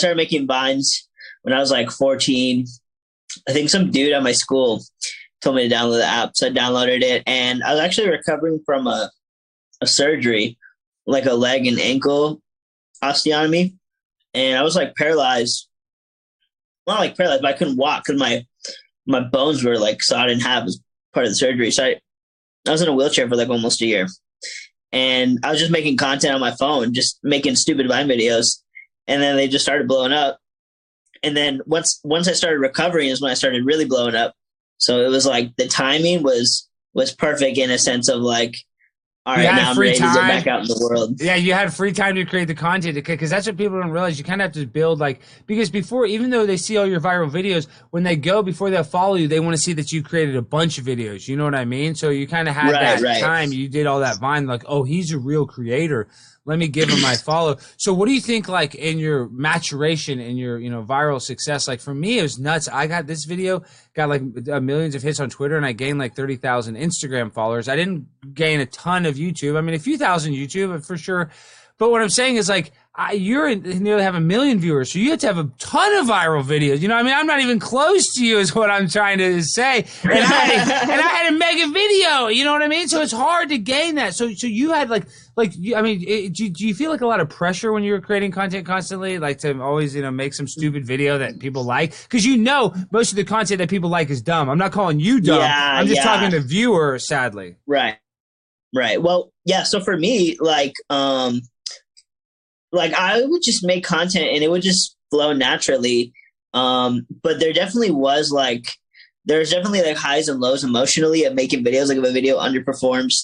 started making vines when I was like 14. I think some dude at my school told me to download the app, so I downloaded it, and I was actually recovering from a a surgery, like a leg and ankle osteotomy, and I was like paralyzed. Not like paralyzed, but I couldn't walk because my my bones were like sawed in half as part of the surgery. So I, I was in a wheelchair for like almost a year, and I was just making content on my phone, just making stupid Vine videos, and then they just started blowing up. And then once once I started recovering is when I started really blowing up. So it was like the timing was was perfect in a sense of like all right, now I'm ready time. to get back out in the world. Yeah, you had free time to create the content because that's what people don't realize. You kind of have to build like because before, even though they see all your viral videos, when they go before they follow you, they want to see that you created a bunch of videos. You know what I mean? So you kind of had right, that right. time. You did all that Vine, like, oh, he's a real creator let me give him my follow. So what do you think like in your maturation in your, you know, viral success? Like for me, it was nuts. I got this video, got like uh, millions of hits on Twitter and I gained like 30,000 Instagram followers. I didn't gain a ton of YouTube. I mean, a few thousand YouTube for sure. But what I'm saying is like, I, you're in, nearly have a million viewers, so you have to have a ton of viral videos. You know, I mean, I'm not even close to you, is what I'm trying to say. And I, had a, and I had a mega video. You know what I mean? So it's hard to gain that. So, so you had like, like, I mean, it, do, do you feel like a lot of pressure when you're creating content constantly, like to always, you know, make some stupid video that people like? Because you know, most of the content that people like is dumb. I'm not calling you dumb. Yeah, I'm just yeah. talking to viewer. Sadly, right, right. Well, yeah. So for me, like, um like I would just make content and it would just flow naturally. Um, but there definitely was like there's definitely like highs and lows emotionally of making videos. Like if a video underperforms,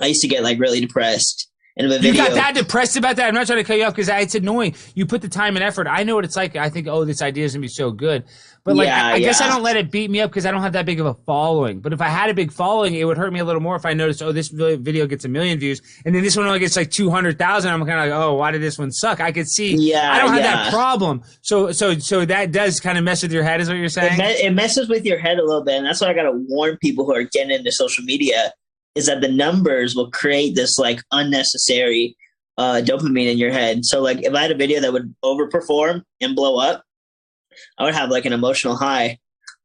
I used to get like really depressed. And video, you got that depressed about that. I'm not trying to cut you off because it's annoying. You put the time and effort. I know what it's like. I think, oh, this idea is gonna be so good. But like, yeah, I, I yeah. guess I don't let it beat me up because I don't have that big of a following. But if I had a big following, it would hurt me a little more if I noticed, oh, this video gets a million views, and then this one only gets like two hundred thousand. I'm kind of like, oh, why did this one suck? I could see. Yeah, I don't have yeah. that problem. So, so, so that does kind of mess with your head, is what you're saying? It, me- it messes with your head a little bit, and that's why I got to warn people who are getting into social media is that the numbers will create this like unnecessary uh, dopamine in your head. So, like, if I had a video that would overperform and blow up, I would have like an emotional high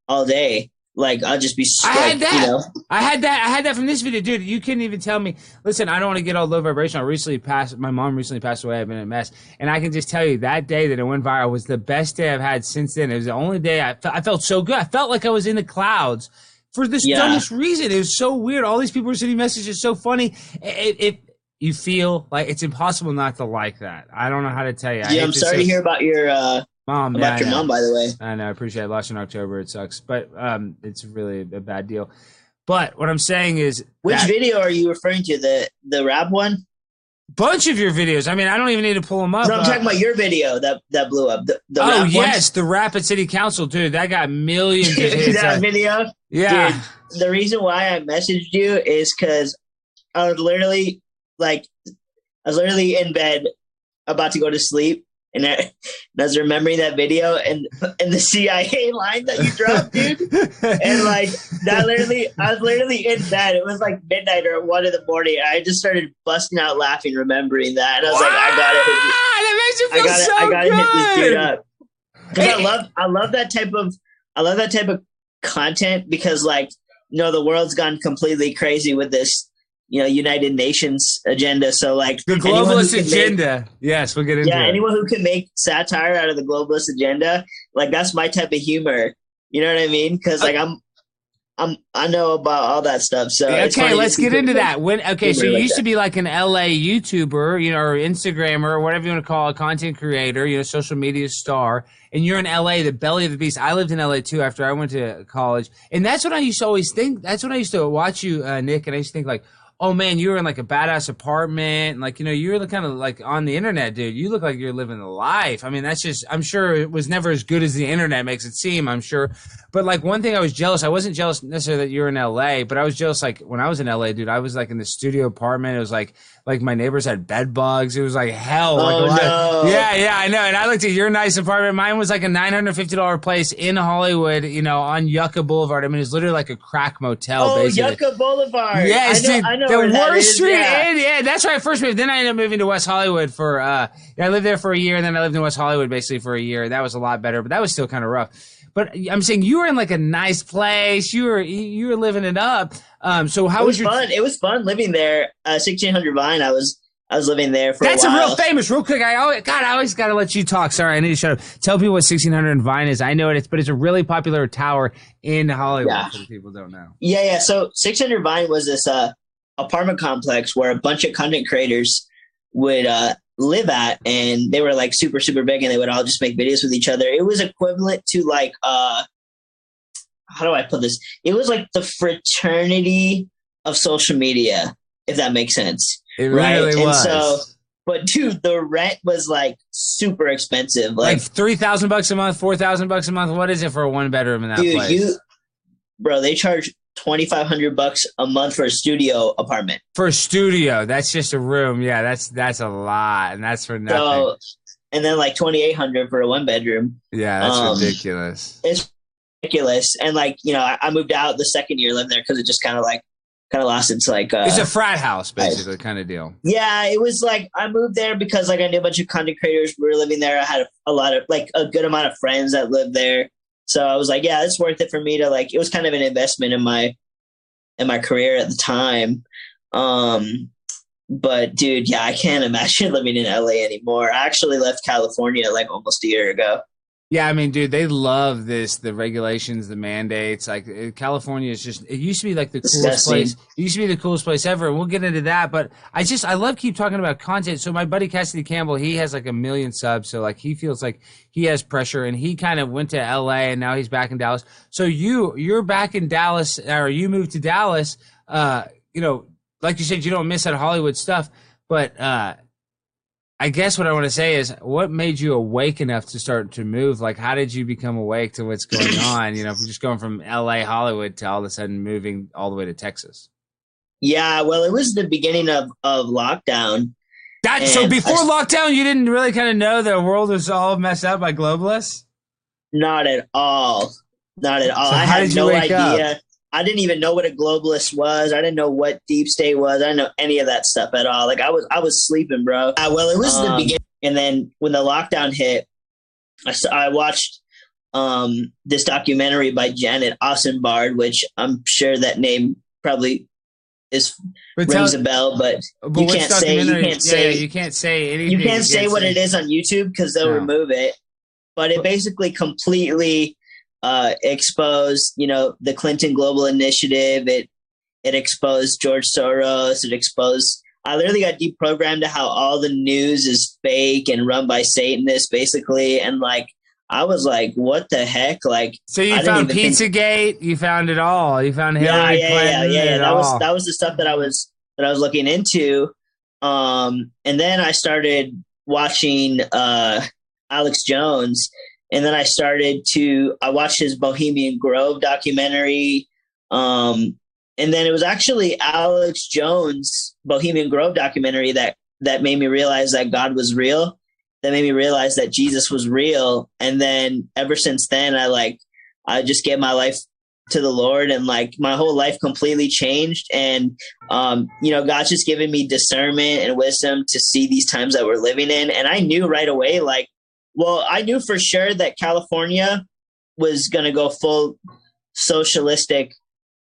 all day. Like I'll just be. I had that. You know? I had that. I had that from this video, dude. You couldn't even tell me. Listen, I don't want to get all low vibration. I recently passed. My mom recently passed away. I've been a mess, and I can just tell you that day that it went viral was the best day I've had since then. It was the only day I, I felt so good. I felt like I was in the clouds for this yeah. dumbest reason. It was so weird. All these people were sending messages. So funny. It, it, you feel like it's impossible not to like that. I don't know how to tell you. Yeah, I'm sorry to hear about your uh, Mom, about yeah, your mom, by the way. I know. I appreciate it. I lost in October. It sucks, but um, it's really a bad deal. But what I'm saying is, which that, video are you referring to? The the rap one? Bunch of your videos. I mean, I don't even need to pull them up. No, I'm uh, talking about your video that that blew up. The, the oh yes, the Rapid City Council, dude. That got millions of hits. that video. Yeah. Dude, the reason why I messaged you is because I was literally like, I was literally in bed about to go to sleep and I, and I, was remembering that video and and the CIA line that you dropped, dude. and like that literally, I was literally in bed. It was like midnight or one in the morning. I just started busting out laughing, remembering that. And I was wow, like, I gotta hit this, that makes you feel I gotta, so I gotta good. hit this dude up. Because I love I love that type of I love that type of content because like you know the world's gone completely crazy with this you know United Nations agenda. So like the globalist agenda. Make, yes, we'll get into yeah. It. Anyone who can make satire out of the globalist agenda, like that's my type of humor. You know what I mean? Because like I'm. I'm, I know about all that stuff. So okay, let's get into that. When okay, so you like used that. to be like an LA YouTuber, you know, or Instagrammer, or whatever you want to call a content creator, you know, social media star, and you're in LA, the belly of the beast. I lived in LA too after I went to college, and that's what I used to always think. That's what I used to watch you, uh, Nik, and I used to think like, oh man, you were in like a badass apartment. Like, you know, you were kind of like on the internet, dude. You look like you're living the life. I mean, that's just, I'm sure it was never as good as the internet makes it seem, I'm sure. But like one thing I was jealous, I wasn't jealous necessarily that you're in LA, but I was jealous like when I was in LA, dude, I was like in the studio apartment. It was like, like my neighbors had bed bugs. It was like hell. Oh, like no. yeah, yeah, I know. And I looked at your nice apartment. Mine was like a $950 place in Hollywood, you know, on Yucca Boulevard. I mean, it's literally like a crack motel, oh, basically. Yucca Boulevard. Yes, I know, I know the worst street. yeah. And, yeah, that's where I first moved. Then I ended up moving to West Hollywood for. uh yeah, I lived there for a year, and then I lived in West Hollywood basically for a year. That was a lot better, but that was still kind of rough. But I'm saying you were in like a nice place. You were you were living it up. Um, so how It was was your? fun. It was fun living there. Uh, 1600 Vine. I was I was living there for That's a a, real famous. Real quick, I always God, I always got to let you talk. Sorry, I need to shut up. Tell people what 1600 Vine is. I know it, it's, but it's a really popular tower in Hollywood. Yeah. For people don't know. Yeah, yeah. So 600 Vine was this uh, apartment complex where a bunch of content creators would uh, live at, and they were like super, super big, and they would all just make videos with each other. It was equivalent to like, uh, how do I put this? It was like the fraternity of social media, if that makes sense. It Right, really and was. so- But dude, the rent was like super expensive. Like, like three thousand bucks a month, four thousand bucks a month. What is it for a one bedroom in that dude, place? you, bro, they charge twenty five hundred bucks a month for a studio apartment. for a studio, that's just a room. Yeah, that's that's a lot, and that's for nothing. So, and then like twenty eight hundred for a one bedroom. yeah, that's um, ridiculous. It's ridiculous. And like you know, I, I moved out the second year living there because it just kind of like kind of lost its like. Uh, It's a frat house, basically, kind of deal. yeah, it was like I moved there because like I knew a bunch of content creators were living there. I had a, a lot of like a good amount of friends that lived there. So I was like, yeah, it's worth it for me to like. It was kind of an investment in my in my career at the time. Um, but dude, yeah, I can't imagine living in LA anymore. I actually left California like almost a year ago. Yeah, I mean, dude, they love this, the regulations, the mandates. Like uh, California is just, it used to be like the coolest Disgusting. place. It used to be the coolest place ever. And we'll get into that. But I just, I love keep talking about content. So my buddy Cassidy Campbell, he has like a million subs. So like he feels like he has pressure and he kind of went to LA and now he's back in Dallas. So you, you're back in Dallas or you moved to Dallas. Uh, you know, like you said, you don't miss that Hollywood stuff, but, uh, I guess what I want to say is, what made you awake enough to start to move? Like, how did you become awake to what's going on? You know, just going from L.A. Hollywood to all of a sudden moving all the way to Texas. Yeah, well, it was the beginning of of lockdown. That so before I- lockdown, you didn't really kind of know the world was all messed up by globalists. Not at all. Not at all. So I had no wake up? I didn't even know what a globalist was. I didn't know what deep state was. I didn't know any of that stuff at all. Like I was, I was sleeping, bro. Uh, well, it was the Um, beginning, and then when the lockdown hit, I, I watched um, this documentary by Janet Ossebaard, which I'm sure that name probably is But rings a bell, but but you can't say- you can't yeah, say- you can't say anything. you can't say what it is on YouTube because they'll No. remove it. But it basically completely uh, exposed, you know, the Clinton Global Initiative. It it exposed George Soros. It exposed. I literally got deprogrammed to how all the news is fake and run by Satanists, basically. And like, I was like, what the heck? Like, So you I found even think- Pizzagate. You found it all. You found yeah, Hillary yeah, yeah, Clinton. yeah, yeah. and That was that was the stuff that I was that I was looking into. Um, and then I started watching uh, Alex Jones, and then I started to I watched his Bohemian Grove documentary. Um, and then it was actually Alex Jones Bohemian Grove documentary that that made me realize that God was real. That made me realize that Jesus was real. And then ever since then, I like I just gave my life to the Lord and like my whole life completely changed. And, um, you know, God's just given me discernment and wisdom to see these times that we're living in. And I knew right away, like, well, I knew for sure that California was going to go full socialistic.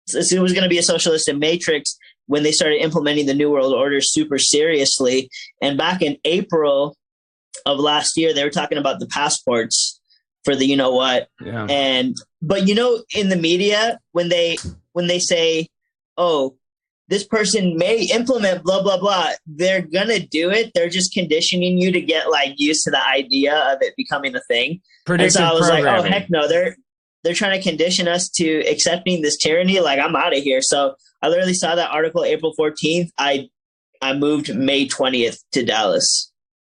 It was going to be a socialistic matrix when they started implementing the New World Order super seriously. And back in April of last year, they were talking about the passports for the you know what yeah. and but you know in the media when they when they say oh this person may implement blah blah blah. They're gonna do it. They're just conditioning you to get like used to the idea of it becoming a thing. And Predictive so i was like oh heck no they're they're trying to condition us to accepting this tyranny. Like i'm out of here. So i literally saw that article april 14th i i moved may 20th to dallas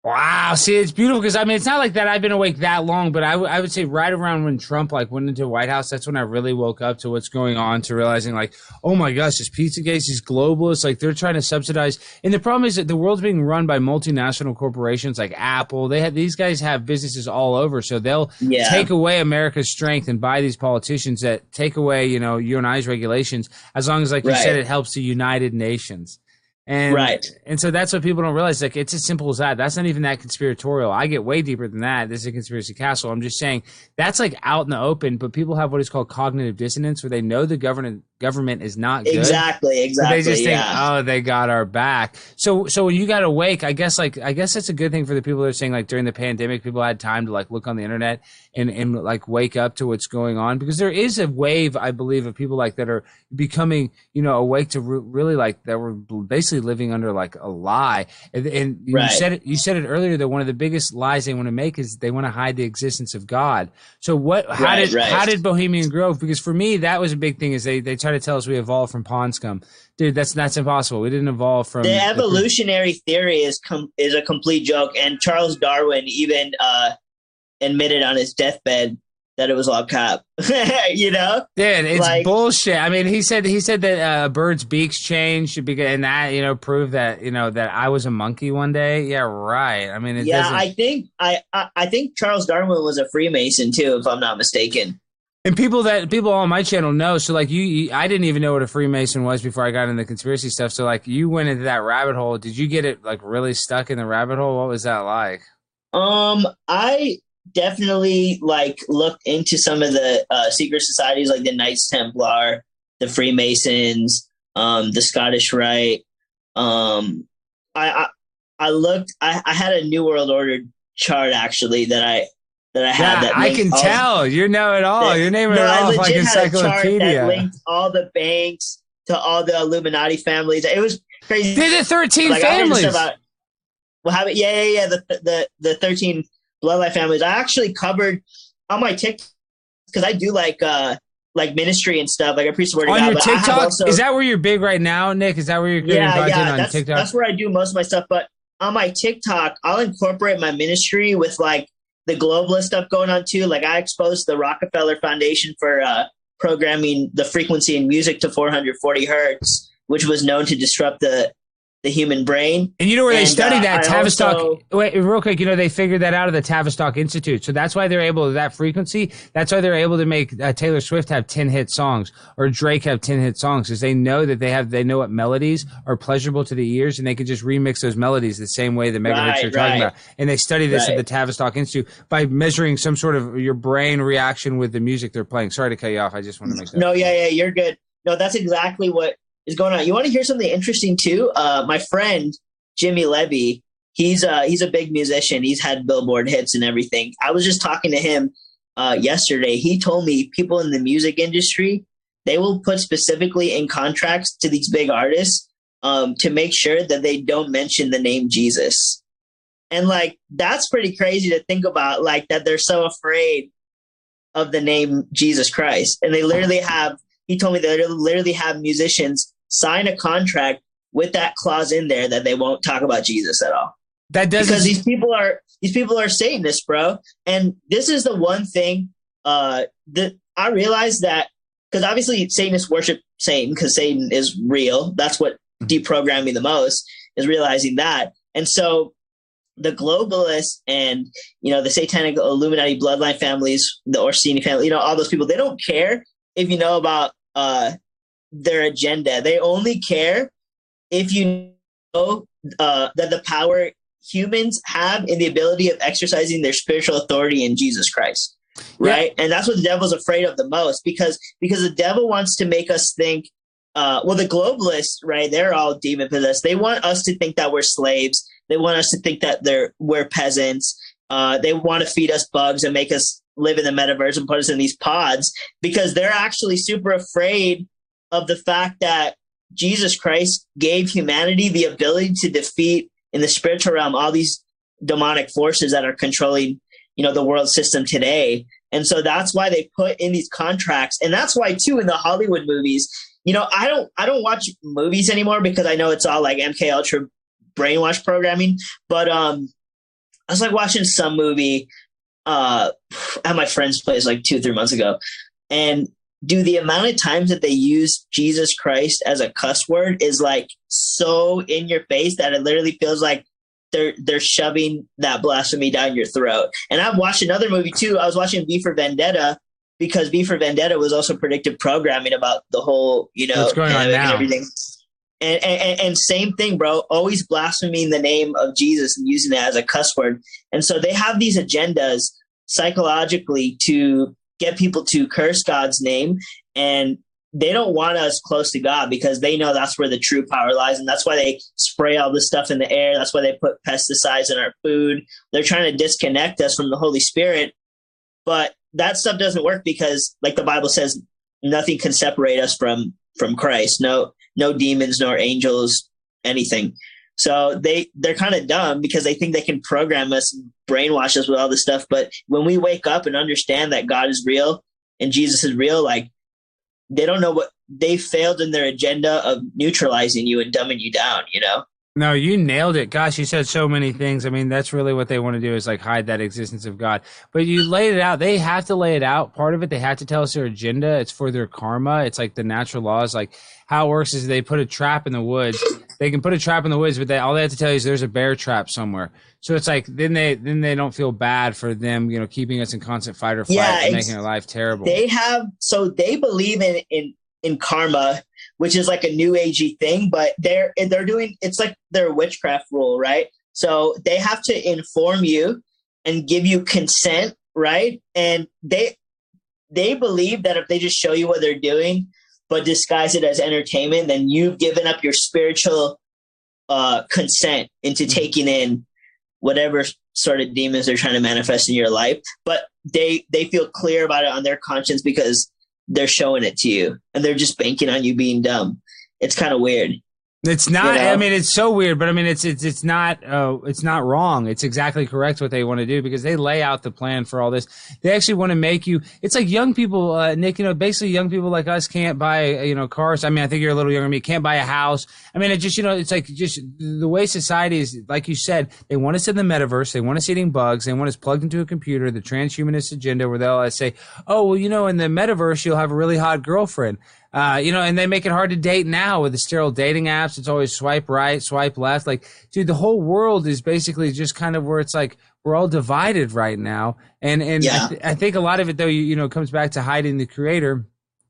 Wow. See, it's beautiful because I mean, it's not like that I've been awake that long, but I, w- I would say right around when Trump like went into the White House, that's when I really woke up to what's going on, to realizing like, oh my gosh, this Pizzagate, these globalists, like they're trying to subsidize. And the problem is that the world's being run by multinational corporations like Apple. They have these guys have businesses all over, so they'll Yeah. take away America's strength and buy these politicians that take away, you know, you and I's regulations, as long as, like you said, it helps the United Nations. And, Right. And so that's what people don't realize. Like, it's as simple as that. That's not even that conspiratorial. I get way deeper than that. This is a conspiracy castle. I'm just saying that's like out in the open, but people have what is called cognitive dissonance where they know the government government is not good. Exactly, exactly. they just think, yeah. oh, they got our back. So, so when you got awake, I guess like I guess that's a good thing for the people that are saying like during the pandemic, people had time to like look on the internet and and like wake up to what's going on because there is a wave, I believe, of people like that are becoming you know awake to re- really like that were basically living under like a lie. And, and you said it, you said it earlier that one of the biggest lies they want to make is they want to hide the existence of God. So what? How Right, did right. how did Bohemian Grove? Because for me, that was a big thing. Is they they try to tell us we evolved from pond scum, dude. That's that's impossible. We didn't evolve from the evolutionary theory is com- is a complete joke, and Charles Darwin even uh, admitted on his deathbed that it was all cop. you know, Dude, it's like- bullshit. I mean, he said he said that uh, birds' beaks changed, because, and that you know proved that you know that I was a monkey one day. Yeah, right. I mean, yeah, doesn't. I think I, I I think Charles Darwin was a Freemason too, if I'm not mistaken. And people that people on my channel know. So like you, you, I didn't even know what a Freemason was before I got into the conspiracy stuff. So like you went into that rabbit hole. Did you get it like really stuck in the rabbit hole? What was that like? Um, I definitely like looked into some of the uh, secret societies, like the Knights Templar, the Freemasons, um, the Scottish Rite. Um, I I, I looked. I, I had a New World Order chart actually that I that I had. Yeah, that I can all- tell. You know it all. that- You're naming no, it I off like legit had a chart encyclopedia. that linked all the banks to all the Illuminati families. It was crazy. They're the thirteen like, I heard this families. About, well, have it, yeah, yeah, yeah. The the the thirteen bloodline families. I actually covered on my TikTok because I do like uh like ministry and stuff. Like I preach the word on God. your TikTok, also- is that where you're big right now, Nik? Is that where you're yeah, yeah. on That's TikTok? that's where I do most of my stuff. But on my TikTok, I'll incorporate my ministry with like the globalist stuff going on too. Like I exposed the Rockefeller Foundation for uh, programming the frequency in music to 440 hertz, which was known to disrupt the the human brain. And you know where they And, study uh, that Tavistock? also- wait, real quick. You know they figured that out of the Tavistock Institute, so that's why they're able to that frequency. That's why they're able to make uh, Taylor Swift have ten hit songs or Drake have ten hit songs, because they know that they have they know what melodies are pleasurable to the ears, and they can just remix those melodies the same way the megahertz Right, you're talking right. about. And they study this at the Tavistock Institute by measuring some sort of your brain reaction with the music they're playing. Sorry to cut you off. I just want to make that. No, yeah, yeah, you're good. No, that's exactly what is going on. You want to hear something interesting too? Uh, my friend Jimmy Levy, he's uh, he's a big musician. He's had Billboard hits and everything. I was just talking to him uh, yesterday. He told me people in the music industry they will put specifically in contracts to these big artists um, to make sure that they don't mention the name Jesus. And like that's pretty crazy to think about, like that they're so afraid of the name Jesus Christ. And they literally have, he told me they literally have musicians sign a contract with that clause in there that they won't talk about Jesus at all. That doesn't. Because these people are these people are Satanists, bro. And this is the one thing uh that I realized that because obviously Satanists worship Satan because Satan is real. That's what deprogrammed me the most is realizing that. And so the globalists and you know the satanic Illuminati bloodline families, the Orsini family, you know all those people, they don't care if you know about uh, their agenda. They only care if you know uh, that the power humans have in the ability of exercising their spiritual authority in Jesus Christ. Right, and that's what the devil's afraid of the most because because the devil wants to make us think. Uh, well, the globalists, right? They're all demon possessed. They want us to think that we're slaves. They want us to think that they're we're peasants. Uh, they want to feed us bugs and make us live in the metaverse and put us in these pods because they're actually super afraid of the fact that Jesus Christ gave humanity the ability to defeat in the spiritual realm all these demonic forces that are controlling, you know, the world system today. And so that's why they put in these contracts. And that's why too in the Hollywood movies, you know, I don't I don't watch movies anymore because I know it's all like MK Ultra brainwash programming. But um I was like watching some movie uh, at my friend's place like two, three months ago, and do the amount of times that they use Jesus Christ as a cuss word is like so in your face that it literally feels like they're they're shoving that blasphemy down your throat. And I've watched another movie too. I was watching V for Vendetta because V for Vendetta was also predictive programming about the whole, you know, What's going on now? and everything. And, and and same thing, bro. Always blaspheming the name of Jesus and using it as a cuss word. And so they have these agendas psychologically to get people to curse God's name, and they don't want us close to God because they know that's where the true power lies, and that's why they spray all this stuff in the air. That's why they put pesticides in our food. They're trying to disconnect us from the Holy Spirit, but that stuff doesn't work because, like the Bible says, nothing can separate us from from Christ. No, no demons, nor angels, anything. So they they're kind of dumb because they think they can program us, and brainwash us with all this stuff. But when we wake up and understand that God is real and Jesus is real, like they don't know what they failed in their agenda of neutralizing you and dumbing you down. You know. No, you nailed it. Gosh, you said so many things. I mean, that's really what they want to do is like hide that existence of God. But you laid it out. They have to lay it out. Part of it, they have to tell us their agenda. It's for their karma. It's like the natural laws. Like how it works is they put a trap in the woods. They can put a trap in the woods, but they all they have to tell you is there's a bear trap somewhere. So it's like then they then they don't feel bad for them, you know, keeping us in constant fight or flight Yeah, and making our life terrible. They have so they believe in in in karma, which is like a new agey thing, but they're they're doing it's like their witchcraft rule, right? So they have to inform you and give you consent, right? And they they believe that if they just show you what they're doing, but disguise it as entertainment, then you've given up your spiritual uh, consent into Mhm. taking in whatever sort of demons they're trying to manifest in your life. But they they feel clear about it on their conscience because they're showing it to you, and they're just banking on you being dumb. It's kind of weird. It's not. You know? I mean, it's so weird, but I mean, it's it's it's not. Uh, it's not wrong. It's exactly correct what they want to do because they lay out the plan for all this. They actually want to make you. It's like young people, uh, Nik. You know, basically, young people like us can't buy you know cars. I mean, I think you're a little younger than me. Can't buy a house. I mean, it just you know, it's like just the way society is. Like you said, they want us in the metaverse. They want us eating bugs. They want us plugged into a computer. The transhumanist agenda, where they'll uh, say, "Oh, well, you know, in the metaverse, you'll have a really hot girlfriend." Uh, you know, and they make it hard to date now with the sterile dating apps. It's always swipe right, swipe left. Like, dude, the whole world is basically just kind of where it's like we're all divided right now. And and Yeah. I, th- I think a lot of it though, you, you know, comes back to hiding the creator.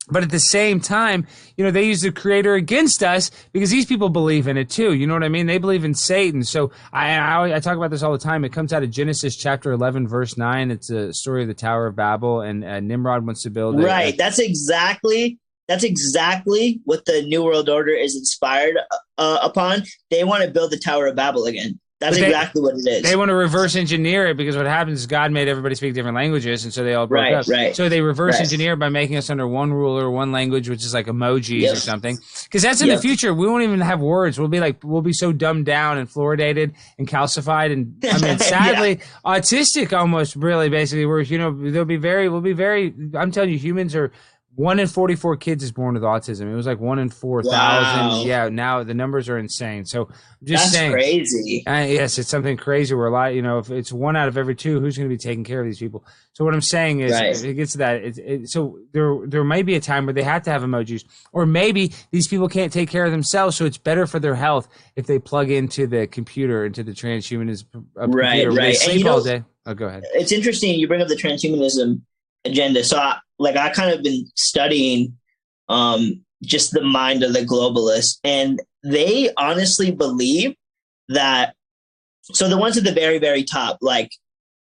But at the same time, you know, they use the creator against us because these people believe in it too. You know what I mean? They believe in Satan. So I, I, I talk about this all the time. It comes out of Genesis chapter 11, verse 9. It's a story of the Tower of Babel, and uh, Nimrod wants to build a- Right. That's exactly that's exactly what the New World Order is inspired uh, upon. They want to build the Tower of Babel again. That's they- exactly what it is. They want to reverse engineer it because what happens is God made everybody speak different languages, and so they all broke Right, up. right, So they reverse right. engineer by making us under one ruler, one language, which is like emojis Yep. or something. Because that's in the future. We won't even have words. We'll be like we'll be so dumbed down and fluoridated and calcified, and I mean, sadly, autistic almost. Really, basically, where you know they'll be very. We'll be very. I'm telling you, humans are. One in forty-four kids is born with autism. It was like one in four thousand. Wow. Yeah, now the numbers are insane. So I'm just That's saying, crazy. uh, yes, it's something crazy. Where a lot, you know, if it's one out of every two, who's going to be taking care of these people? So what I'm saying is, Right. it gets to that. It, it, so there, there may be a time where they have to have emojis, or maybe these people can't take care of themselves. So it's better for their health if they plug into the computer, into the transhumanism uh, Right, computer. They right. And sleep all day. Oh, go ahead. It's interesting you bring up the transhumanism agenda. So, I, like, I kind of been studying um, just the mind of the globalists, and they honestly believe that. So the ones at the very, very top, like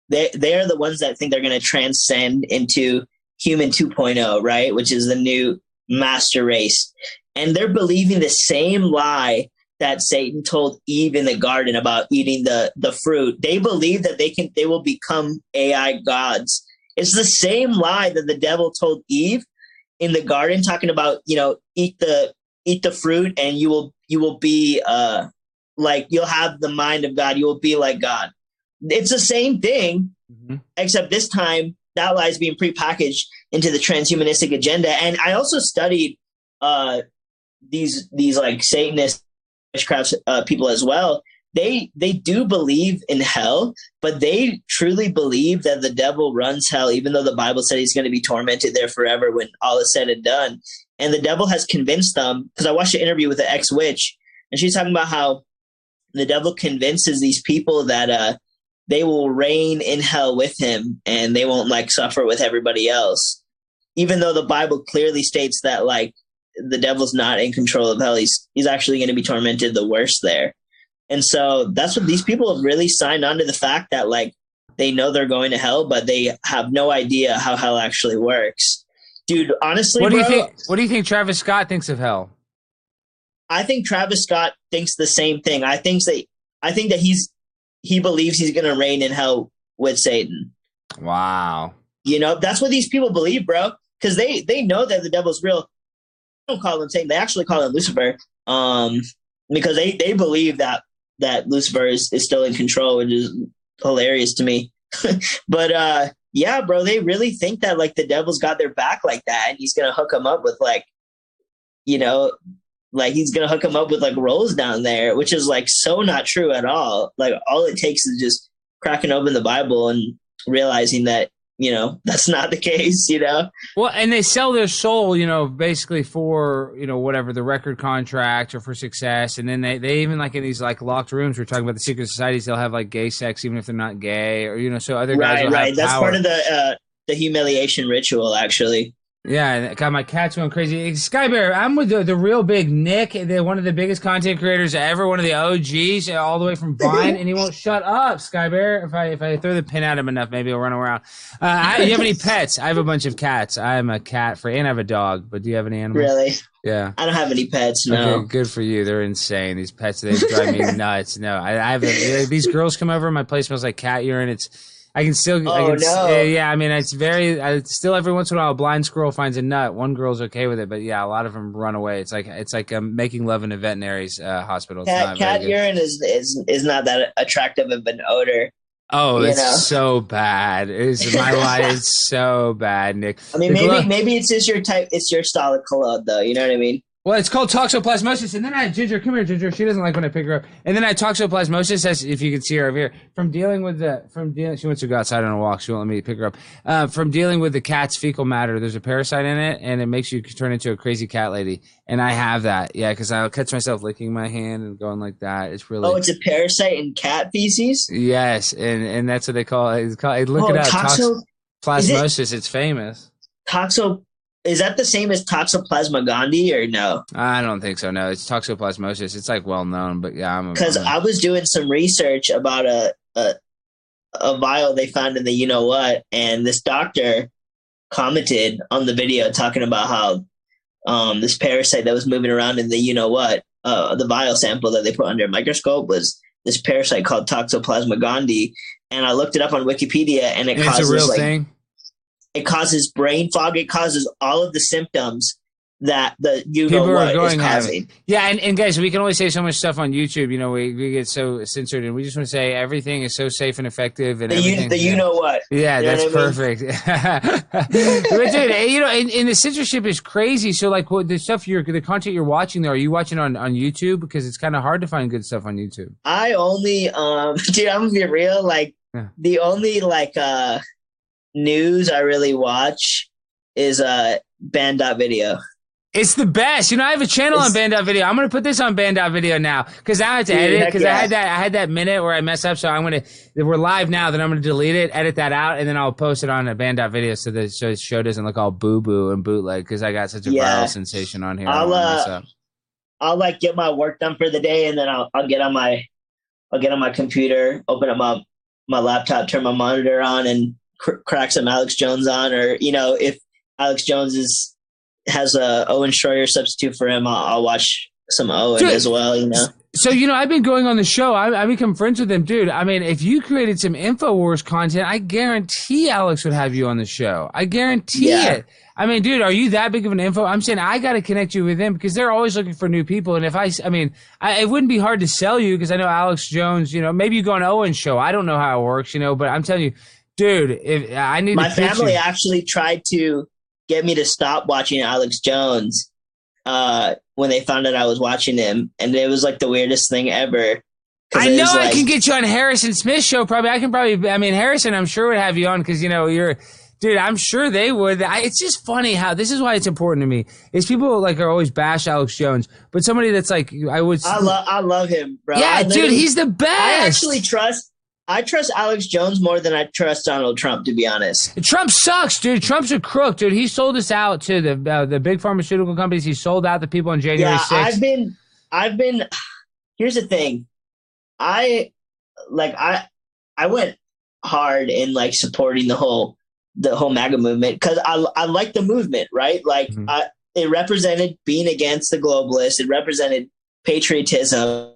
they they're the ones that think they're going to transcend into human 2.0, right? Which is the new master race, and they're believing the same lie that Satan told Eve in the garden about eating the the fruit. They believe that they can they will become AI gods. It's the same lie that the devil told Eve in the garden, talking about you know eat the eat the fruit and you will you will be uh like you'll have the mind of God. You will be like God. It's the same thing, Mhm. except this time that lie is being prepackaged into the transhumanistic agenda. And I also studied uh these these like Satanist witchcraft uh, people as well. They they do believe in hell, but they truly believe that the devil runs hell, even though the Bible said he's going to be tormented there forever when all is said and done. And the devil has convinced them because I watched an interview with an ex witch, and she's talking about how the devil convinces these people that uh they will reign in hell with him and they won't like suffer with everybody else. Even though the Bible clearly states that like the devil's not in control of hell, he's he's actually going to be tormented the worst there. And so that's what these people have really signed on to the fact that like they know they're going to hell, but they have no idea how hell actually works. Dude, honestly, What do you think? What do you think Travis Scott thinks of hell? I think Travis Scott thinks the same thing. I think that I think that he's he believes he's going to reign in hell with Satan. Wow. You know, that's what these people believe, bro. Because they they know that the devil's real. They don't call him Satan. They actually call him Lucifer. Um, because they they believe that that Lucifer is, is still in control, which is hilarious to me. but uh, yeah, bro, they really think that like the devil's got their back like that, and he's gonna hook them up with like, you know, like he's gonna hook them up with like rolls down there, which is like so not true at all. Like all it takes is just cracking open the Bible and realizing that you know that's not the case. You know, Well, and they sell their soul, you know, basically for you know whatever the record contract or for success, and then they, they even like in these like locked rooms. We're talking about the secret societies. They'll have like gay sex even if they're not gay, or you know, so other guys right, right. That's part of the uh, the humiliation ritual, actually. Yeah, God, my cat's going crazy. Sky Bear, I'm with the, the real big Nik, the, one of the biggest content creators ever, one of the OGs, all the way from Vine, and he won't shut up. Sky Bear, if I if I throw the pin at him enough, maybe he'll run around. Uh, I, you have any pets? I have a bunch of cats. I'm a cat free, and I have a dog. But do you have any animals? Really, Yeah. I don't have any pets. No. Okay, good for you. They're insane. These pets, they drive me nuts. No, I, I have a, these girls come over. My place smells like cat urine. It's, I can still, I Oh, can, no. yeah. I mean, it's very. I still every once in a while, a blind squirrel finds a nut. One girl's okay with it, but yeah, a lot of them run away. It's like it's like um, making love in a veterinary's uh, hospital. Cat, cat urine is, is is not that attractive of an odor. Oh, it's know. so bad. It's my life. It's so bad, Nik. I mean, The maybe maybe it's just your type. It's your style of cologne, though. You know what I mean? Well, it's called toxoplasmosis, and then I Ginger, come here, Ginger. She doesn't like when I pick her up. And then I toxoplasmosis, as if you can see her over here, from dealing with the from dealing. She wants to go outside on a walk. She won't let me pick her up. Uh, from dealing with the cat's fecal matter, there's a parasite in it, and it makes you turn into a crazy cat lady. And I have that, yeah, because I'll catch myself licking my hand and going like that. It's really Oh, it's a parasite in cat feces. yes, and and that's what they call it. It's called, look oh, it up. toxo Toxoplasmosis. It's famous. toxo. Is that the same as Toxoplasma gondii or no? I don't think so. No, it's toxoplasmosis. It's like well known, but yeah, I'm Because I was doing some research about a, a a vial they found in the you know what, and this doctor commented on the video talking about how um, this parasite that was moving around in the you know what, uh, the vial sample that they put under a microscope was this parasite called Toxoplasma gondii, and I looked it up on Wikipedia, and it And causes it's a real like thing. It causes brain fog, it causes all of the symptoms that the you People know what is going causing. Yeah, and, and guys, we can only say so much stuff on YouTube. You know, we, we get so censored, and we just want to say everything is so safe and effective, and The you, the you know what. Yeah, You that's what I mean? perfect. but dude, you know, and, and the censorship is crazy. So, like, what the stuff you're, the content you're watching, there, are you watching on on YouTube? Because it's kind of hard to find good stuff on YouTube. I only um dude, I'm gonna be real, like Yeah. the only like uh news I really watch is uh banned dot video. It's the best. You know, I have a channel on It's- Banned Video. I'm gonna put this on Banned dot Video now because I had to Dude, edit because I had that I had that minute where I messed up. So I'm gonna we're live now. Then I'm gonna delete it, edit that out, and then I'll post it on a Banned dot Video so the show, show doesn't look all boo boo and bootleg because I got such a Yeah. viral sensation on here. I'll, don't wanna mess uh. I'll like get my work done for the day and then I'll I'll get on my I'll get on my computer, open up my my laptop, turn my monitor on and cr- crack some Alex Jones on or you know if Alex Jones is has a Owen Schroyer substitute for him, I'll, I'll watch some Owen Dude. as well, you know. So you know, I've been going on the show. I, I become friends with him, dude. I mean, if you created some Infowars content, I guarantee Alex would have you on the show. I guarantee Yeah. it. I mean, dude, are you that big of an info? I'm saying I got to connect you with them because they're always looking for new people. And if I, I mean, I, it wouldn't be hard to sell you because I know Alex Jones. You know, maybe you go on Owen's show. I don't know how it works, you know, but I'm telling you, dude, if I need my to family actually tried to get me to stop watching Alex Jones uh, when they found out I was watching him, and it was like the weirdest thing ever. I know like, I can get you on Harrison Smith show. Probably I can probably. I mean Harrison, I'm sure would have you on because you know you're, dude. I'm sure they would. I, it's just funny how this is why it's important to me. Is people like are always bash Alex Jones, but somebody that's like I would. I love I love him, bro. Yeah, dude, he's the best. I actually trust. I trust Alex Jones more than I trust Donald Trump, to be honest. Trump sucks, dude. Trump's a crook, dude. He sold us out to the uh, the big pharmaceutical companies. He sold out the people on January yeah, 6th. I've been, I've been. Here's the thing. I like I I went hard in like supporting the whole the whole MAGA movement because I I like the movement, right? Like mm-hmm. I, it represented being against the globalists. It represented patriotism,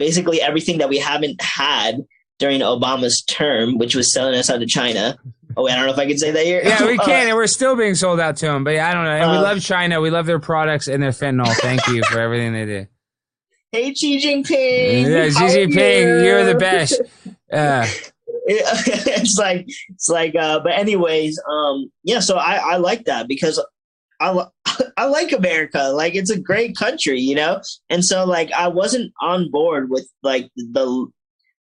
basically everything that we haven't had during Obama's term, which was selling us out to China. Oh, wait, I don't know if I can say that here. Yeah, we can, uh, and we're still being sold out to them. But yeah, I don't know. And we uh, love China. We love their products and their fentanyl. Thank you for everything they do. Hey, Xi Jinping. Yeah, Xi Jinping, you? are the best. Uh, it's like it's like, uh, but anyways, um, yeah. So I I like that because I I like America. Like it's a great country, you know. And so like I wasn't on board with like the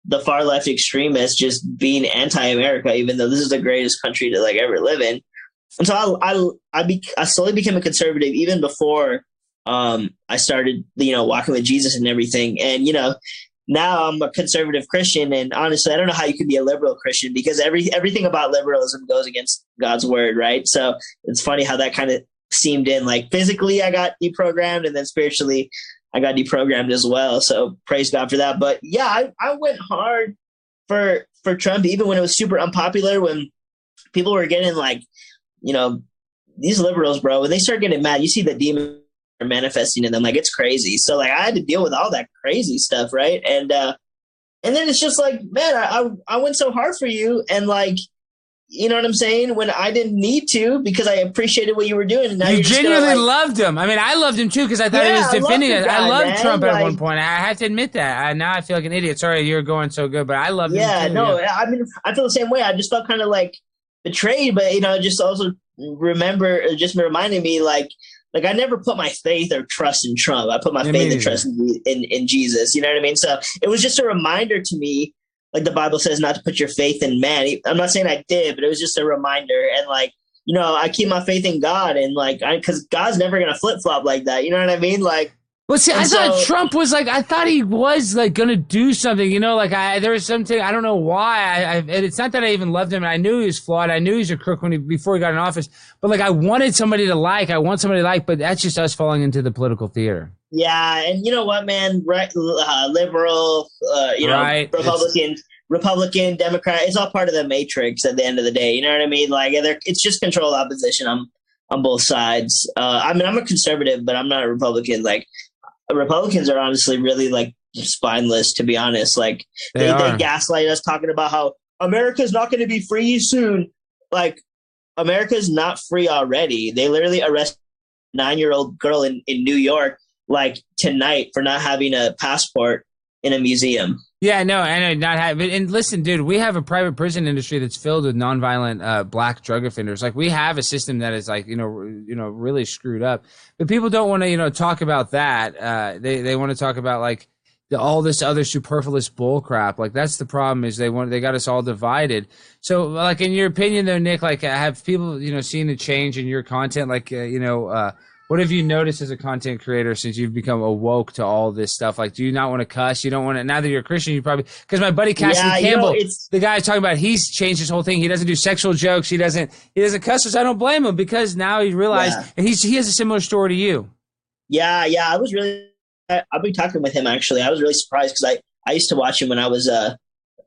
the far left extremists just being anti-America, even though this is the greatest country to like ever live in. And so I I I, be, I slowly became a conservative even before um, I started, you know, walking with Jesus and everything. And, you know, now I'm a conservative Christian. And honestly, I don't know how you could be a liberal Christian because every, everything about liberalism goes against God's word, right? So it's funny how that kind of seemed in. Like physically, I got deprogrammed, and then spiritually, I got deprogrammed as well. So praise God for that. But yeah, I, I went hard for for Trump, even when it was super unpopular, when people were getting like, you know, these liberals, bro, when they start getting mad, you see the demon manifesting in them. Like it's crazy. So like I had to deal with all that crazy stuff, right? And uh and then it's just like, man, I I, I went so hard for you and like you know what I'm saying? When I didn't need to because I appreciated what you were doing. And now you genuinely like, loved him. I mean, I loved him too because I thought yeah, he was defending it. I loved man. Trump at like, one point. I have to admit that. I, now I feel like an idiot. Sorry, you're going so good, but I love yeah, him. Too, no, yeah, I mean, I feel the same way. I just felt kind of like betrayed, but you know, just also remember, just reminding me like like I never put my faith or trust in Trump. I put my faith and trust in, in, in Jesus. You know what I mean? So it was just a reminder to me, like the Bible says, not to put your faith in man. I'm not saying I did, but it was just a reminder. And like you know, I keep my faith in God, and like because God's never gonna flip flop like that. You know what I mean? Like well, see, I so, thought Trump was like, I thought he was like gonna do something, you know, like I, there was something, I don't know why. I, I, it's not that I even loved him I knew he was flawed. I knew he was a crook when he, before he got in office, but like I wanted somebody to like, I want somebody to like, but that's just us falling into the political theater. Yeah. And you know what, man, right, uh, liberal, uh, you know, right. Republican, it's, Republican, Democrat, it's all part of the matrix at the end of the day. You know what I mean? Like it's just controlled opposition on, on both sides. Uh, I mean, I'm a conservative, but I'm not a Republican. Like, Republicans are honestly really like spineless, to be honest. Like they, they, they gaslight us talking about how America's not going to be free soon. Like America's not free already. They literally arrest nine year old girl in, in New York like tonight for not having a passport in a museum. Yeah, no, and I not have. And listen, dude, we have a private prison industry that's filled with nonviolent uh, black drug offenders. Like we have a system that is like you know, you know, really screwed up. But people don't want to you know talk about that. Uh, they they want to talk about like the, all this other superfluous bull crap. Like that's the problem is they want they got us all divided. So like in your opinion though, Nik, like have people you know seen the change in your content? Like uh, you know. Uh, what have you noticed as a content creator since you've become awoke to all this stuff? Like, do you not want to cuss? You don't want to. Now that you're a Christian, you probably because my buddy Cassidy yeah, Campbell, you know, the guy talking about, he's changed his whole thing. He doesn't do sexual jokes. He doesn't. He doesn't cuss. So I don't blame him because now he realized, yeah. and he's he has a similar story to you. Yeah, yeah. I was really. I, I've been talking with him actually. I was really surprised because I I used to watch him when I was uh,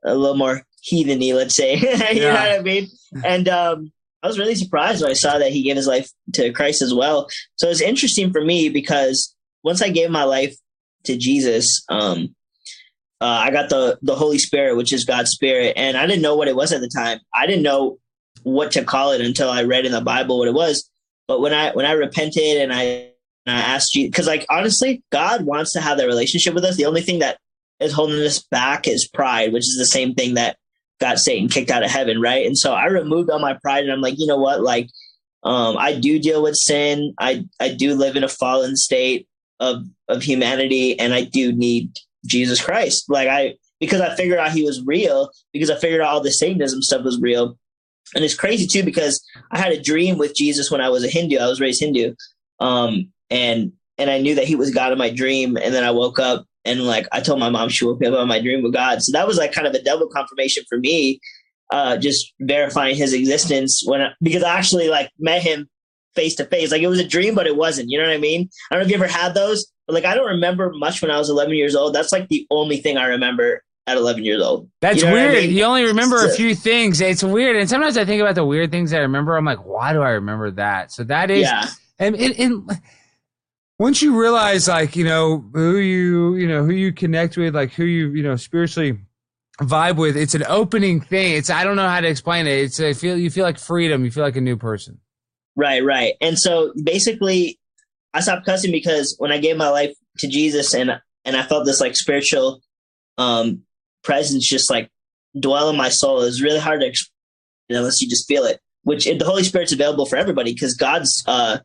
a little more heatheny, let's say. you yeah. know what I mean? And um, I was really surprised when I saw that he gave his life to Christ as well. So it's interesting for me because once I gave my life to Jesus, um, uh, I got the the Holy Spirit, which is God's Spirit, and I didn't know what it was at the time. I didn't know what to call it until I read in the Bible what it was. But when I when I repented and I and I asked you, because like honestly, God wants to have that relationship with us. The only thing that is holding us back is pride, which is the same thing that got Satan kicked out of heaven, right? And so I removed all my pride and I'm like, you know what? Like, um, I do deal with sin. I, I do live in a fallen state of, of humanity and I do need Jesus Christ. Like I because I figured out he was real, because I figured out all the Satanism stuff was real. And it's crazy too because I had a dream with Jesus when I was a Hindu. I was raised Hindu. Um, and and I knew that he was God in my dream. And then I woke up and like I told my mom she woke me up on my dream with God. So that was like kind of a double confirmation for me, uh, just verifying his existence when I, because I actually like met him face to face. Like it was a dream, but it wasn't. You know what I mean? I don't know if you ever had those, but like I don't remember much when I was 11 years old. That's like the only thing I remember at 11 years old. That's you know weird. I mean? You only remember a few things. It's weird. And sometimes I think about the weird things I remember. I'm like, why do I remember that? So that is, Yeah. and, and, and once you realize like, you know, who you, you know, who you connect with, like who you, you know, spiritually vibe with, it's an opening thing. It's, I don't know how to explain it. It's, I feel, you feel like freedom. You feel like a new person. Right, right. And so basically, I stopped cussing because when I gave my life to Jesus and and I felt this like spiritual um presence just like dwell in my soul. It was really hard to explain unless you just feel it. Which the Holy Spirit's available for everybody because God's uh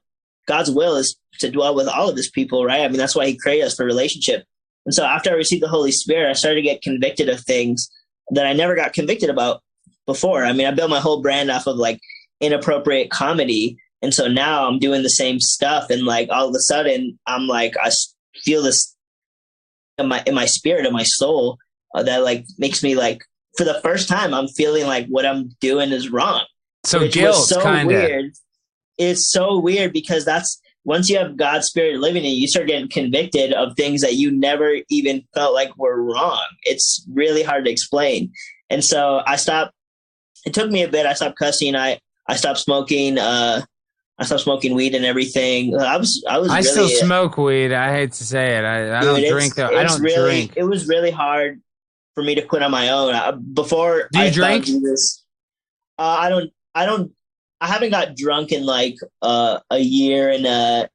God's will is to dwell with all of His people, right? I mean that's why He created us for relationship. And so after I received the Holy Spirit, I started to get convicted of things that I never got convicted about before. I mean, I built my whole brand off of like inappropriate comedy and so now i'm doing the same stuff and like all of a sudden i'm like i feel this in my in my spirit in my soul uh, that like makes me like for the first time i'm feeling like what i'm doing is wrong So guilt, so kind of. weird it's so weird because that's once you have god's spirit living in you you start getting convicted of things that you never even felt like were wrong it's really hard to explain and so i stopped it took me a bit i stopped cussing i i stopped smoking uh I stopped smoking weed and everything. I was, I was. I really, still smoke weed. I hate to say it. I, I Dude, don't drink though. I don't really, drink. It was really hard for me to quit on my own. I, before Do you I drink? Jesus, uh, I don't. I don't. I haven't got drunk in like uh, a year and a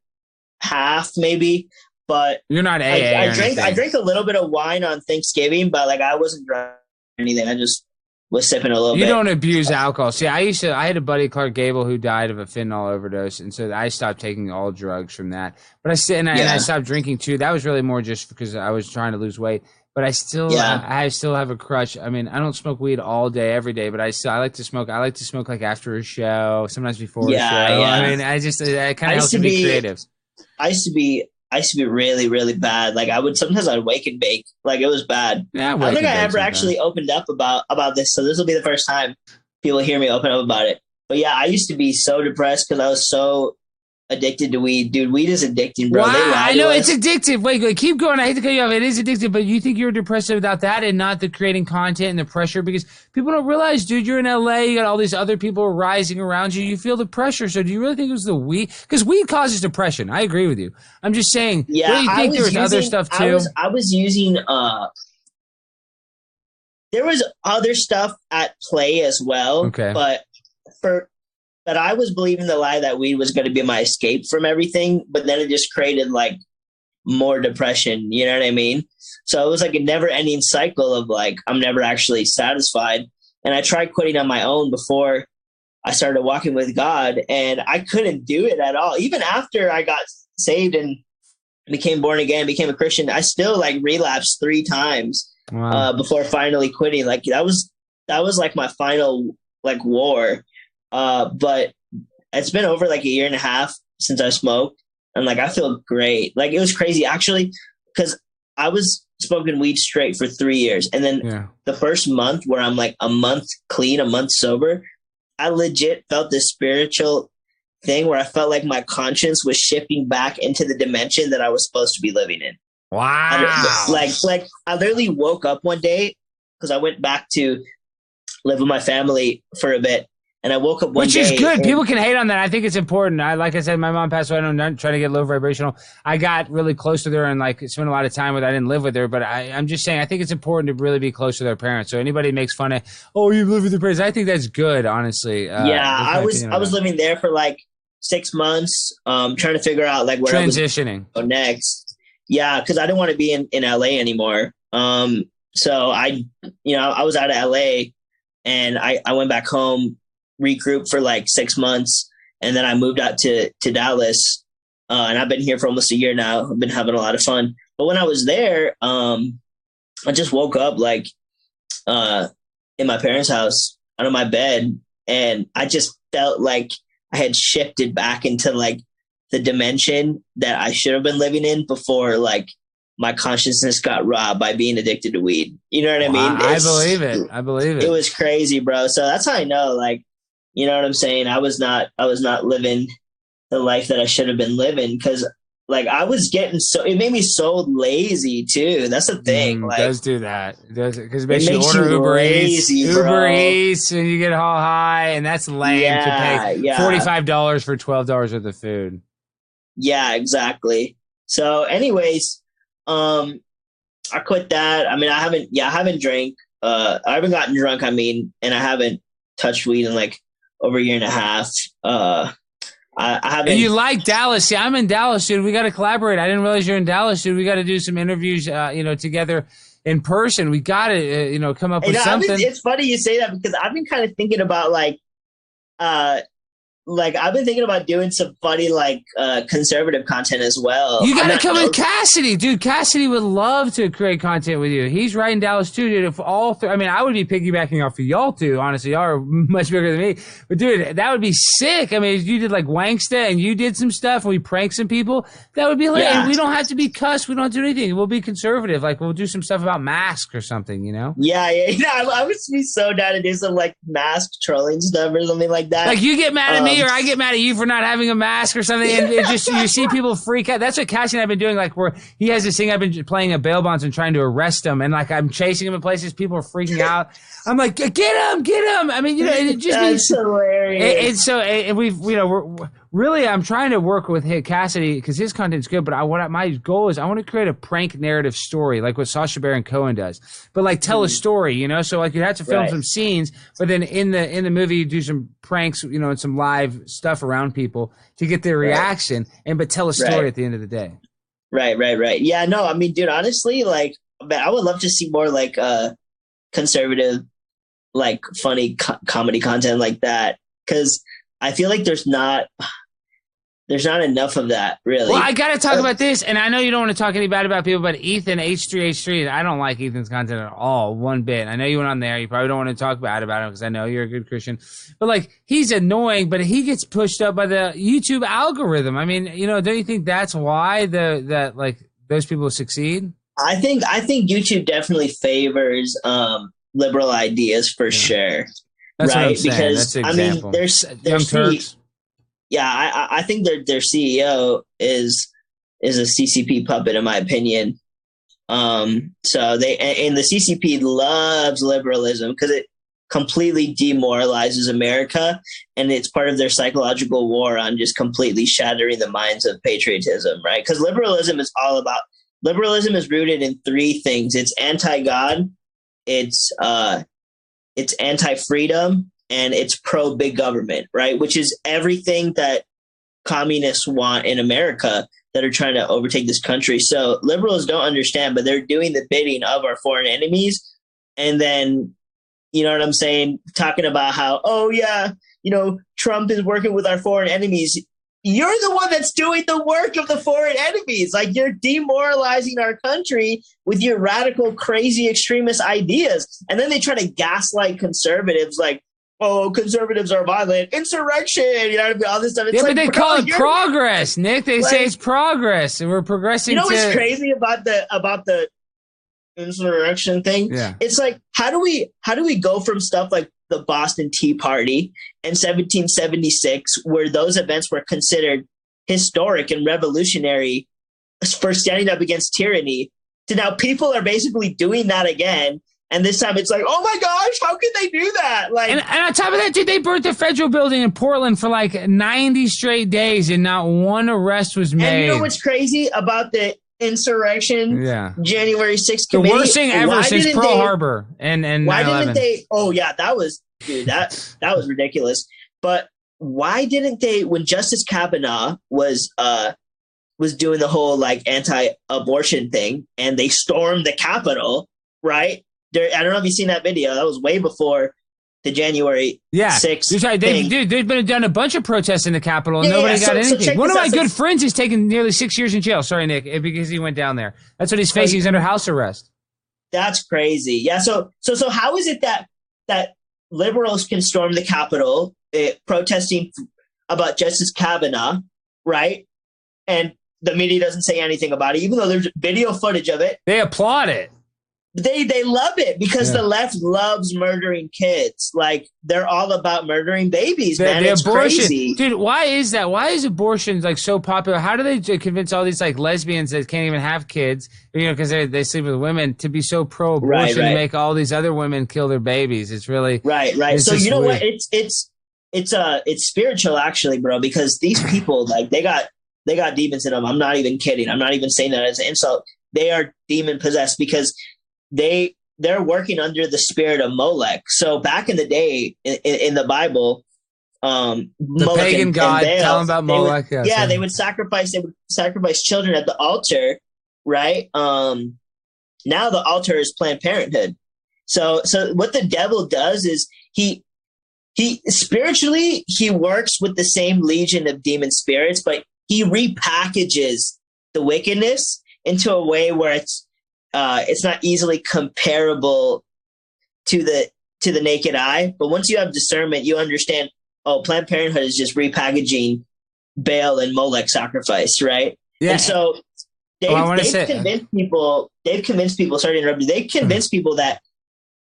half, maybe. But You're not AA I, I drank. I drank a little bit of wine on Thanksgiving, but like I wasn't drunk or anything. I just was sipping a little You bit. don't abuse alcohol. See, I used to. I had a buddy, Clark Gable, who died of a fentanyl overdose, and so I stopped taking all drugs from that. But I and I, and I stopped drinking too. That was really more just because I was trying to lose weight. But I still, Yeah. I, I still have a crush. I mean, I don't smoke weed all day, every day, but I still, I like to smoke. I like to smoke like after a show, sometimes before Yeah, a show. yeah. I mean, I just, it kind of helps to be creative. I used to be. I used to be really, really bad. Like I would sometimes I'd wake and bake. Like it was bad. Yeah, I don't think I ever sometimes. actually opened up about about this, so this will be the first time people hear me open up about it. But yeah, I used to be so depressed because I was so addicted to weed. Dude, weed is addicting, bro. Wow, I know it's addictive. Wait, wait, keep going. I hate to cut you off. It is addictive, but you think you're depressed without that and not the creating content and the pressure because people don't realize, dude, you're in LA, you got all these other people rising around you. You feel the pressure. So do you really think it was the weed? Because weed causes depression. I agree with you. I'm just saying, Yeah, don't you I think was there was other using- stuff I too? was, I was using uh there was other stuff at play as well. Okay. But for but I was believing the lie that weed was gonna be my escape from everything, but then it just created like more depression, you know what I mean? So it was like a never ending cycle of like I'm never actually satisfied. And I tried quitting on my own before I started walking with God and I couldn't do it at all. Even after I got saved and became born again, became a Christian, I still like relapsed three times wow. uh, before finally quitting. Like that was that was like my final like war. Uh, but it's been over like a year and a half since I smoked, and like I feel great. Like it was crazy actually because I was smoking weed straight for three years, and then yeah. the first month where I'm like a month clean, a month sober, I legit felt this spiritual thing where I felt like my conscience was shifting back into the dimension that I was supposed to be living in. Wow. like like I literally woke up one day because I went back to live with my family for a bit, and I woke up one Which is good. People can hate on that. I think it's important. I like I said, my mom passed away. I'm not trying to get low vibrational. I got really close to her and like spent a lot of time with. her. I didn't live with her, but I, I'm just saying. I think it's important to really be close to their parents. So anybody makes fun of, oh, you live with your parents. I think that's good, honestly. Uh, yeah, I was I was that. living there for like six months, um, trying to figure out like where I was transitioning. go next. Yeah, because I didn't want to be in, in LA anymore. Um, so I, you know, I was out of LA, and I I went back home, regrouped for like six months, and then I moved out to to Dallas, uh, and I've been here for almost a year now. I've been having a lot of fun. But when I was there, um, I just woke up like uh in my parents' house out of my bed and I just felt like I had shifted back into like the dimension that I should have been living in before like my consciousness got robbed by being addicted to weed. You know what I mean? I believe it. I believe it. It was crazy, bro. So that's how I know, like, you know what I'm saying? I was not, I was not living the life that I should have been living because, like, I was getting so. It made me so lazy too. That's the thing. Mm, like, does do that. It does because it makes, It you order you Uber lazy, Eats, bro. Uber Eats, and you get all high, and that's lame Yeah, to pay yeah. forty five dollars for twelve dollars worth of food. yeah, exactly. So, anyways, um, I quit that. I mean, I haven't. Yeah, I haven't drank. Uh, I haven't gotten drunk. I mean, and I haven't touched weed in like over a year and a half. Uh, I, I haven't. And you like Dallas? Yeah, I'm in Dallas, dude. We got to collaborate. I didn't realize you're in Dallas, dude. We got to do some interviews, uh, you know, together in person. We got to, uh, you know, come up with know, I've been- something. it's funny you say that because I've been kind of thinking about like, uh, like I've been thinking about doing some funny like uh conservative content as well. You got to come with Cassidy, dude. Cassidy would love to create content with you. He's right in Dallas too, dude. If all, three, I mean, I would be piggybacking off of y'all too. Honestly, y'all are much bigger than me. But dude, that would be sick. I mean, if you did like Wangsta and you did some stuff and we prank some people, that would be like. Yeah. We don't have to be cussed. We don't do anything. We'll be conservative. Like we'll do some stuff about masks or something. You know. Yeah, yeah, yeah. I, I would be so down to do some like mask trolling stuff or something like that. Like you get mad at me Or I get mad at you for not having a mask or something, and it just you see people freak out. That's what Cassie and I've been doing. Like where he has this thing I've been playing at bail bonds and trying to arrest him, and like I'm chasing him in places. People are freaking out. I'm like, get him, get him. I mean, you know, it just That's means. hilarious. And, and so, and we've, you know, we're- really, I'm trying to work with hey, Cassidy because his content's good. But I want my goal is I want to create a prank narrative story like what Sacha Baron Cohen does, but like tell a story, you know. So like you have to film Mm-hmm. Right. some scenes, but then in the in the movie you do some pranks, you know, and some live stuff around people to get their Right. reaction, and but tell a story Right. at the end of the day. Right, right, right. Yeah, no, I mean, dude, honestly, like, man, I would love to see more like uh conservative, like funny co- comedy content like that because I feel like there's not there's not enough of that really. Well, I got to talk Uh, about this, and I know you don't want to talk any bad about people, but Ethan H3H3, I don't like Ethan's content at all, one bit. I know you went on there. You probably don't want to talk bad about him because I know you're a good Christian. But like, he's annoying, but he gets pushed up by the YouTube algorithm. I mean, you know, don't you think that's why the that like those people succeed? I think I think YouTube definitely favors um liberal ideas for Yeah. sure. That's what I'm Right, because, I mean, there's- Young there's Turks. Yeah, I I- think their their CEO is is a CCP puppet in my opinion. Um, so they and, and the CCP loves liberalism because it completely demoralizes America, and it's part of their psychological war on just completely shattering the minds of patriotism, right? Because liberalism is all about liberalism is rooted in three things: it's anti-God, it's uh, it's anti-freedom, and it's pro big government, right? Which is everything that communists want in America that are trying to overtake this country. So liberals don't understand, but they're doing the bidding of our foreign enemies. And then, you know what I'm saying? Talking about how, oh, yeah, you know, Trump is working with our foreign enemies. You're the one that's doing the work of the foreign enemies. Like you're demoralizing our country with your radical, crazy, extremist ideas. And then they try to gaslight conservatives like, oh, conservatives are violent, insurrection, you know what I mean? All this stuff. It's yeah, like, but they bro, call it progress, Nik. They say it's progress, and we're progressing You know what's crazy about the about the insurrection thing? Yeah. It's like how do we how do we go from stuff like the Boston Tea Party in 1776, where those events were considered historic and revolutionary for standing up against tyranny, to now people are basically doing that again. And this time it's like, oh my gosh, how could they do that? Like, And, and on top of that, dude, they burnt the federal building in Portland for like 90 straight days, and not one arrest was made. and you know what's crazy about the insurrection, yeah. January 6th The worst thing ever Why since Pearl they- Harbor and and why 9/11. didn't they oh yeah that was dude that that was ridiculous but why didn't they when justice kavanaugh was uh was doing the whole like anti-abortion thing and they stormed the capitol right there i don't know if you've seen that video that was way before the january Yeah, six Dude, sorry, they've, thing. dude, been done a bunch of protests in the Capitol, and Yeah, nobody yeah, got so- so anything. check One of my out. good friends is taking nearly six years in jail. Sorry, Nik, because he went down there. That's what he's facing. He's under house arrest. That's crazy. Yeah. So so so how is it that that liberals can storm the Capitol eh, protesting about Justice Kavanaugh, right? And the media doesn't say anything about it, even though there's video footage of it. They applaud it. They they love it because Yeah. the left loves murdering kids. Like they're all about murdering babies, The, man. the it's abortion, crazy. dude. Why is that? Why is abortion like so popular? How do they convince all these like lesbians that can't even have kids, you know, because they they sleep with women, to be so pro-abortion Right, right. to make all these other women kill their babies? It's really Right, right. So you know what? weird. It's it's it's uh it's spiritual actually, bro, because these people like they got they got demons in them. I'm not even kidding. I'm not even saying that as an insult. They are demon possessed because they they're working under the spirit of Molech. So back in the day in, in, the Bible, um the Molech pagan and- and god. Baal, tell them about they would- yes, yeah, they would sacrifice. They would sacrifice children at the altar, right? Um, now the altar is Planned Parenthood. So, so what the devil does is he he spiritually he works with the same legion of demon spirits, but he repackages the wickedness into a way where it's uh, it's not easily comparable to the to the naked eye. But once you have discernment, you understand. Oh, Planned Parenthood is just repackaging Baal and Molech sacrifice, right? yeah. And so they've, Well, they've convinced people. They've convinced people. Sorry to interrupt you. They've convinced people that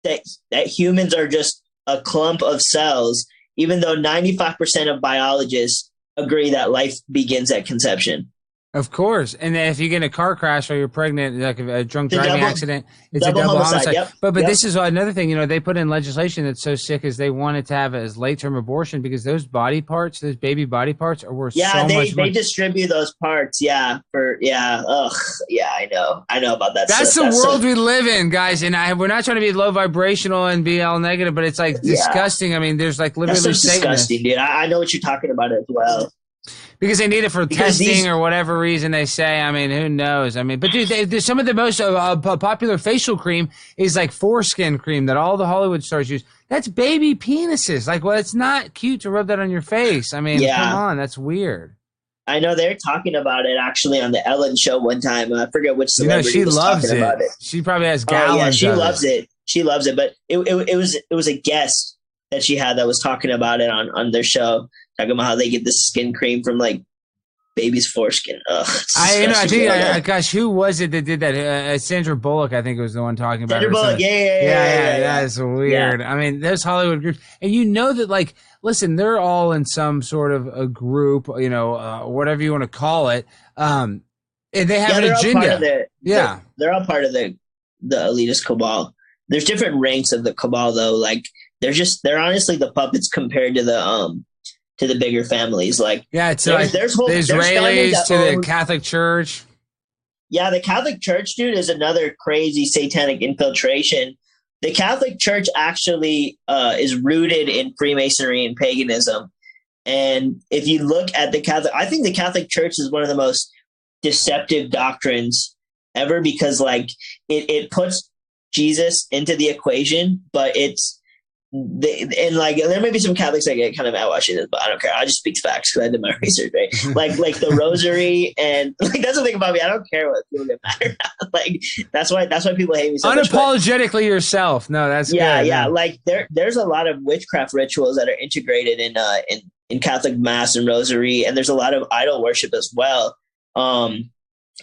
that that humans are just a clump of cells, even though ninety five percent of biologists agree that life begins at conception. Of course, and if you get in a car crash or you're pregnant, like a drunk driving double- accident, it's double a double homicide, homicide. yep, But but yep. this is another thing. You know, they put in legislation that's so sick is they wanted to have it as late term abortion because those body parts, those baby body parts, are worth Yeah, so they much they money. distribute those parts. Yeah, for yeah. Ugh, yeah, I know. I know about that. That's the stuff. world so- we live in, guys. And I, we're not trying to be low vibrational and be all negative, but it's like Yeah. disgusting. I mean, there's like That's literally so disgusting, dude. I, I know what you're talking about as well. Because they need it for Because testing these- or whatever reason they say. I mean, who knows? I mean, but dude, they, there's some of the most uh, uh, popular facial cream is like foreskin cream that all the Hollywood stars use. That's baby penises. Like, well, it's not cute to rub that on your face. I mean, Yeah. come on, that's weird. I know they're talking about it actually on the Ellen show one time. I forget which You know, she was loves talking it. about it. She probably has Oh yeah, she loves it. She loves it. But it, it, it was it was a guest that she had that was talking about it on on their show, talking about how they get this skin cream from like baby's foreskin. Ugh, I, you know, I think, I, I- gosh, who was it that did that? Uh, uh, Sandra Bullock, I think, was the one talking about Sandra Bullock, yeah, yeah, yeah, yeah, yeah, yeah, that's weird. I mean, those Hollywood groups, and you know that, like, listen, they're all in some sort of a group, you know, uh, whatever you want to call it, um, and they have an they're agenda. the yeah, they're all part of the the elitist cabal. There's different ranks of the cabal though. Like they're just they're honestly the puppets compared to the um to the bigger families. Like yeah. It's there's, like there's whole the Israelis to the Catholic Church. Yeah, the Catholic Church, dude, is another crazy satanic infiltration. The Catholic Church actually uh, is rooted in Freemasonry and paganism. And if you look at the Catholic, I think the Catholic Church is one of the most deceptive doctrines ever because, like, it, it puts Jesus into the equation, but it's the, and like there may be some Catholics that get kind of out watching this, but I don't care. I just speak facts because I did my research, right? like like the rosary and like that's the thing about me. I don't care what people get mad at. like that's why that's why people hate me so much. but- Unapologetically yourself. No, that's yeah, good. yeah. Like there there's a lot of witchcraft rituals that are integrated in uh in, in Catholic mass and rosary, and there's a lot of idol worship as well. Um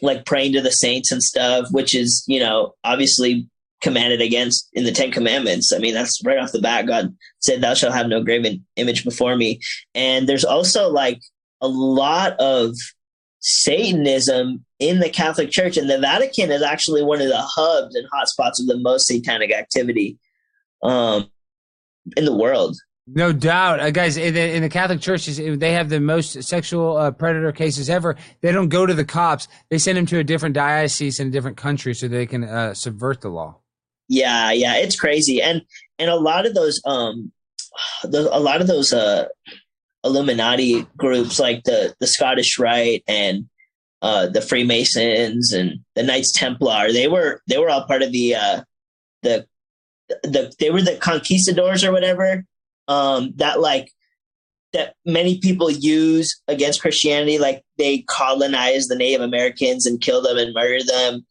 like praying to the saints and stuff, which is, you know, obviously commanded against in the Ten Commandments. I mean, that's right off the bat. God said, Thou shalt have no graven image before me. And there's also like a lot of Satanism in the Catholic Church, and the Vatican is actually one of the hubs and hotspots of the most satanic activity um, in the world. No doubt, uh, guys. In the, in the Catholic churches, they have the most sexual uh, predator cases ever. They don't go to the cops; they send them to a different diocese in a different country so they can uh, subvert the law. Yeah, yeah, it's crazy, and and a lot of those, um, the, a lot of those uh, Illuminati groups, like the the Scottish Rite and uh, the Freemasons and the Knights Templar, they were they were all part of the uh, the the they were the conquistadors or whatever. Um, that like that many people use against Christianity, like they colonized the Native Americans and killed them and murdered them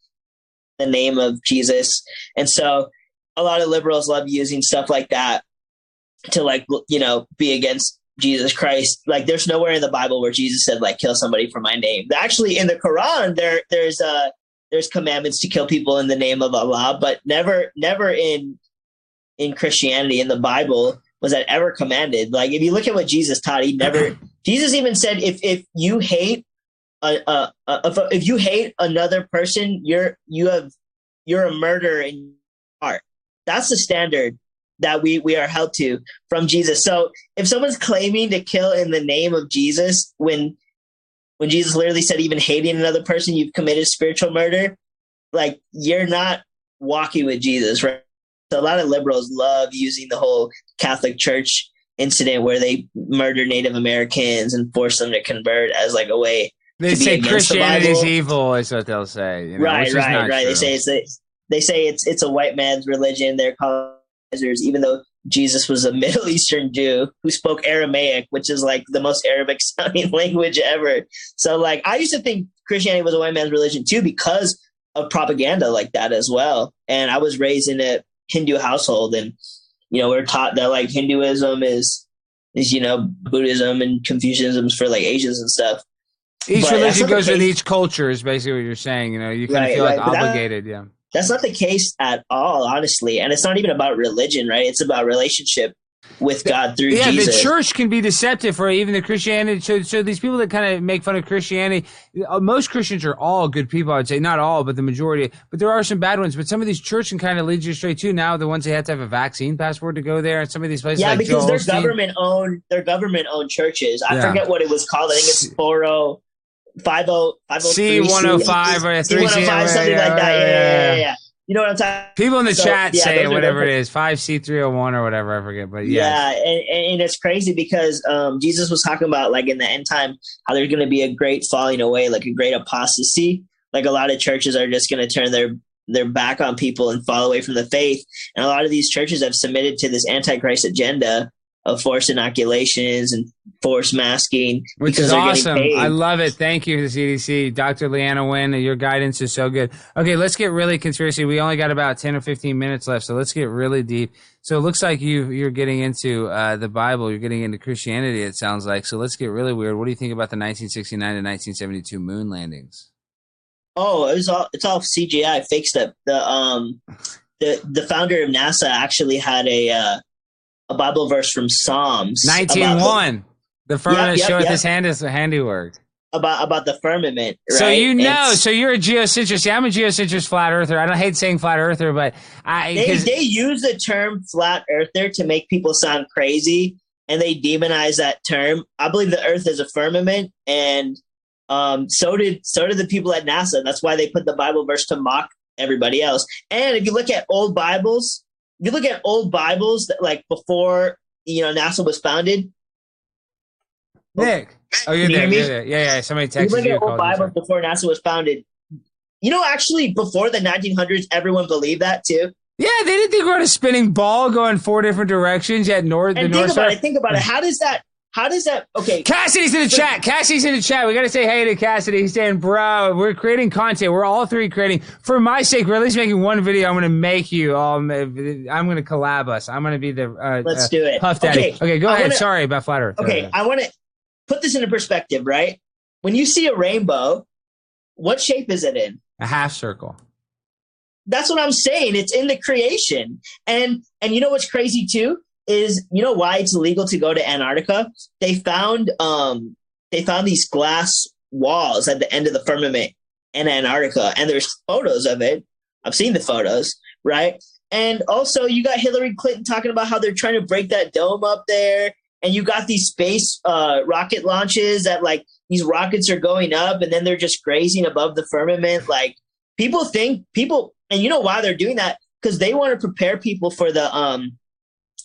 the name of Jesus. And so a lot of liberals love using stuff like that to like you know be against Jesus Christ. Like there's nowhere in the Bible where Jesus said like kill somebody for my name. Actually in the Quran there there's uh there's commandments to kill people in the name of Allah, but never never in in Christianity in the Bible was that ever commanded. Like if you look at what Jesus taught, he never Jesus even said if if you hate a, a, a if, you hate another person, you're you have you're a murderer in your heart. That's the standard that we we are held to from Jesus. So if someone's claiming to kill in the name of Jesus when when Jesus literally said even hating another person you've committed spiritual murder, like you're not walking with Jesus, right? So a lot of liberals love using the whole Catholic Church incident where they murder Native Americans and force them to convert as like a way. They say Christianity is evil, is what they'll say. You know, right, right, right. True. They say it's a, they say it's it's a white man's religion. They're colonizers, even though Jesus was a Middle Eastern Jew who spoke Aramaic, which is like the most Arabic sounding language ever. So like I used to think Christianity was a white man's religion too because of propaganda like that as well. And I was raised in a Hindu household and you know, we're taught that like Hinduism is is, you know, Buddhism and Confucianism for like Asians and stuff. Each but religion goes with each culture is basically what you're saying. You know, you kind right, of feel right. like obligated, that, yeah that's not the case at all, honestly. And it's not even about religion, right? It's about relationship with God through yeah, Jesus. the church can be deceptive for even the Christianity. So, so these people that kind of make fun of Christianity, uh, most Christians are all good people. I'd say not all, but the majority. But there are some bad ones. But some of these churches can kind of lead you straight to now the ones they have to have a vaccine passport to go there, and some of these places. Yeah, like because they're government owned. They're government owned churches. I yeah. forget what it was called. I think it's Foro. 50, C one oh five or three C one oh five something like that. Yeah, yeah, yeah. yeah. You know what I'm talking? People in the so, chat yeah, say whatever it is, five C three oh one or whatever. I forget, but yeah, yeah, and, and it's crazy because um, Jesus was talking about like in the end time how there's going to be a great falling away, like a great apostasy. Like a lot of churches are just going to turn their their back on people and fall away from the faith, and a lot of these churches have submitted to this antichrist agenda of forced inoculations and forced masking. Which is awesome. I love it. Thank you, the CDC. Dr. Leana Wen. Your guidance is so good. Okay, let's get really conspiracy. We only got about 10 or 15 minutes left, so let's get really deep. So it looks like you, you're getting into uh, the Bible. You're getting into Christianity, it sounds like. So let's get really weird. What do you think about the 1969 to 1972 moon landings? Oh, it was all it's all CGI, fake stuff. The um the the founder of NASA actually had a uh, a Bible verse from Psalms. 19.1. The, the firmament yep, yep, showeth yep. his hand is a handiwork. About about the firmament. Right? So you know, it's, so you're a geocentrist. Yeah, I'm a geocentrist flat earther. I don't hate saying flat earther, but I they, they use the term flat earther to make people sound crazy and they demonize that term. I believe the earth is a firmament and um, so did so did the people at NASA. That's why they put the Bible verse to mock everybody else. And if you look at old Bibles, you look at old Bibles that like before you know NASA was founded. Nik, oh, oh you're there, you Yeah, yeah. Somebody texted you. You look at old Bibles before NASA was founded. You know, actually, before the 1900s, everyone believed that too. Yeah, they didn't think we were on a spinning ball going four different directions at north. And the think north about side. it. Think about it. How does that? How does that? Okay, Cassidy's in the chat. Cassidy's in the chat. We got to say hey to Cassidy. He's saying, "Bro, we're creating content. We're all three creating. For my sake, we're at least making one video. I'm going to make you. Um, I'm going to collab us. I'm going to be the. Uh, Let's uh, do it. Puff Daddy. Okay, okay go I ahead. Wanna, Sorry about Flat Earth. Okay, I want to put this into perspective. Right, when you see a rainbow, what shape is it in? A half circle. That's what I'm saying. It's in the creation, and and you know what's crazy too is you know why it's illegal to go to Antarctica? They found um they found these glass walls at the end of the firmament in Antarctica, and there's photos of it. I've seen the photos, right? And also, you got Hillary Clinton talking about how they're trying to break that dome up there, and you got these space uh, rocket launches that like these rockets are going up, and then they're just grazing above the firmament. Like people think people, and you know why they're doing that because they want to prepare people for the um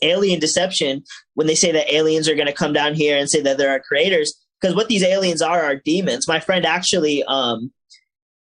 alien deception when they say that aliens are going to come down here and say that there are creators. Because what these aliens are are demons. My friend actually um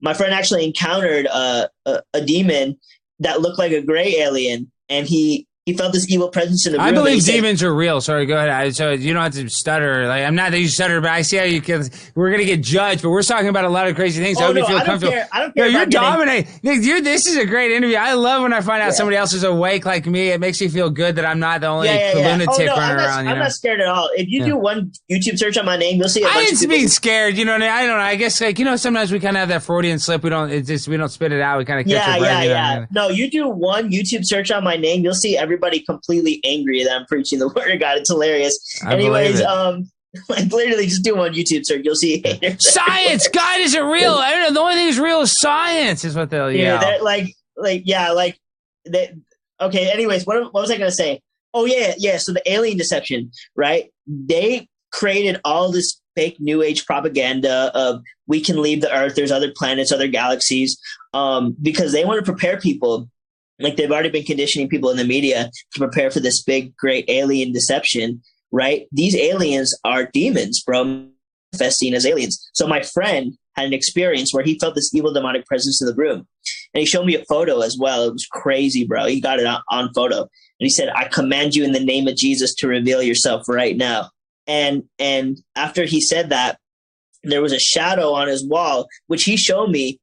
my friend actually encountered a, a, a demon that looked like a gray alien and he he felt this evil presence in the room. I believe said- demons are real. Sorry, go ahead. I, so you don't have to stutter. Like I'm not that you stutter, but I see how you can. We're gonna get judged, but we're talking about a lot of crazy things. I Oh, you no, feel I don't comfortable. care. I don't No, care. you're dominating. Nik, you're, this is a great interview. I love when I find out Yeah. somebody else is awake like me. It makes me feel good that I'm not the only Yeah, yeah, yeah. Oh, lunatic Oh, no, running I'm, not, around. You I'm know? not scared at all. If you do one YouTube search on my name, you'll see a I bunch didn't of people. scared. You know, what I mean? I don't know. I guess like you know, sometimes we kind of have that Freudian slip. We don't. It's just we don't spit it out. We kind of catch Yeah, yeah, you yeah. No, you do one YouTube search on my name, you'll see everybody completely angry that I'm preaching the word of God. It's hilarious. I Anyways, um, like literally just do one YouTube search, you'll see haters. Science, God isn't real. I don't know. The only thing that's real is science. Is what they'll Yeah, they're like, like, yeah, like, they, okay. Anyways, what, what was I gonna say? Oh yeah, yeah. So the alien deception, right? They created all this fake New Age propaganda of we can leave the Earth. There's other planets, other galaxies, um, because they want to prepare people. Like they've already been conditioning people in the media to prepare for this big, great alien deception, right? These aliens are demons, bro, manifesting as aliens. So my friend had an experience where he felt this evil demonic presence in the room. And he showed me a photo as well. It was crazy, bro. He got it on, on photo. And he said, I command you in the name of Jesus to reveal yourself right now. And and after he said that, there was a shadow on his wall, which he showed me.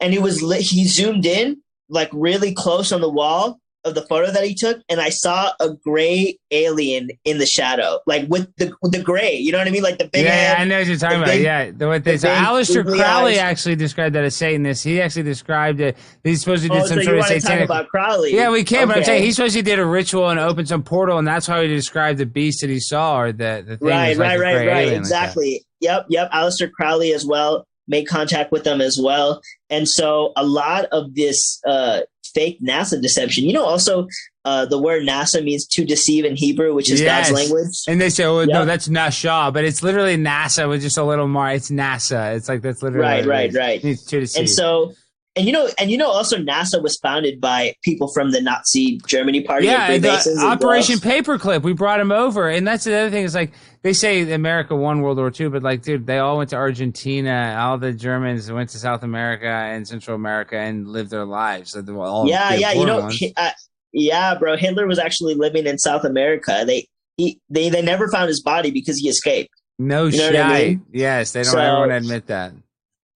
And it was lit, he zoomed in like really close on the wall of the photo that he took, and I saw a gray alien in the shadow, like with the with the gray. You know what I mean? Like the big yeah, head. I know what you're talking about. big- yeah, the, what they, the so Aleister Crowley eyes. actually described that as Satanist. He actually described it. He's supposed to do Oh, some so sort of want to talk satanic. about Crowley? yeah, we can, but I'm saying he supposed to did a ritual and opened some portal, and that's how he described the beast that he saw or the the thing. right, was like right, right, right. like exactly. yep, yep. Aleister Crowley as well made contact with them as well, and so a lot of this uh, fake NASA deception. You know, also uh, the word NASA means to deceive in Hebrew, which is Yes. God's language. And they say, "Oh no, that's Nasha," but it's literally NASA with just a little more. It's NASA. It's like that's literally Right, right, right. It's to deceive. And so, and you know, and you know, also NASA was founded by people from the Nazi Germany party. yeah, and the Operation. Paperclip. We brought him over, and that's the other thing. Is like they say America won World War II, but like, dude, they all went to Argentina. All the Germans went to South America and Central America and lived their lives. So all yeah, yeah. You know, uh, yeah, bro. Hitler was actually living in South America. They he they they never found his body because he escaped. no you know shit. I mean? Yes, they don't So- ever want to admit that.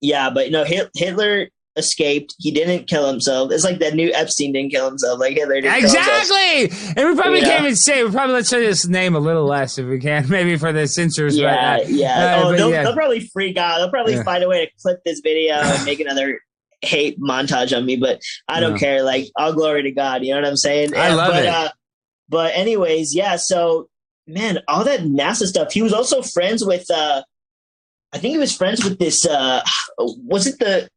Yeah, but no, Hit- Hitler escaped. He didn't kill himself. It's like that new Epstein didn't kill himself. Like Hitler didn't. Exactly, and we probably Yeah. can't even say. We probably let's say this name a little less if we can, maybe for the censors. Yeah, but, uh, yeah. uh, oh, they'll, yeah. they'll probably freak out. They'll probably Yeah. find a way to clip this video and make another hate montage on me. But I don't care. Like all glory to God. You know what I'm saying? I love but, it. Uh, but anyways, yeah. So man, all that NASA stuff. He was also friends with. uh I think he was friends with this. uh Was it the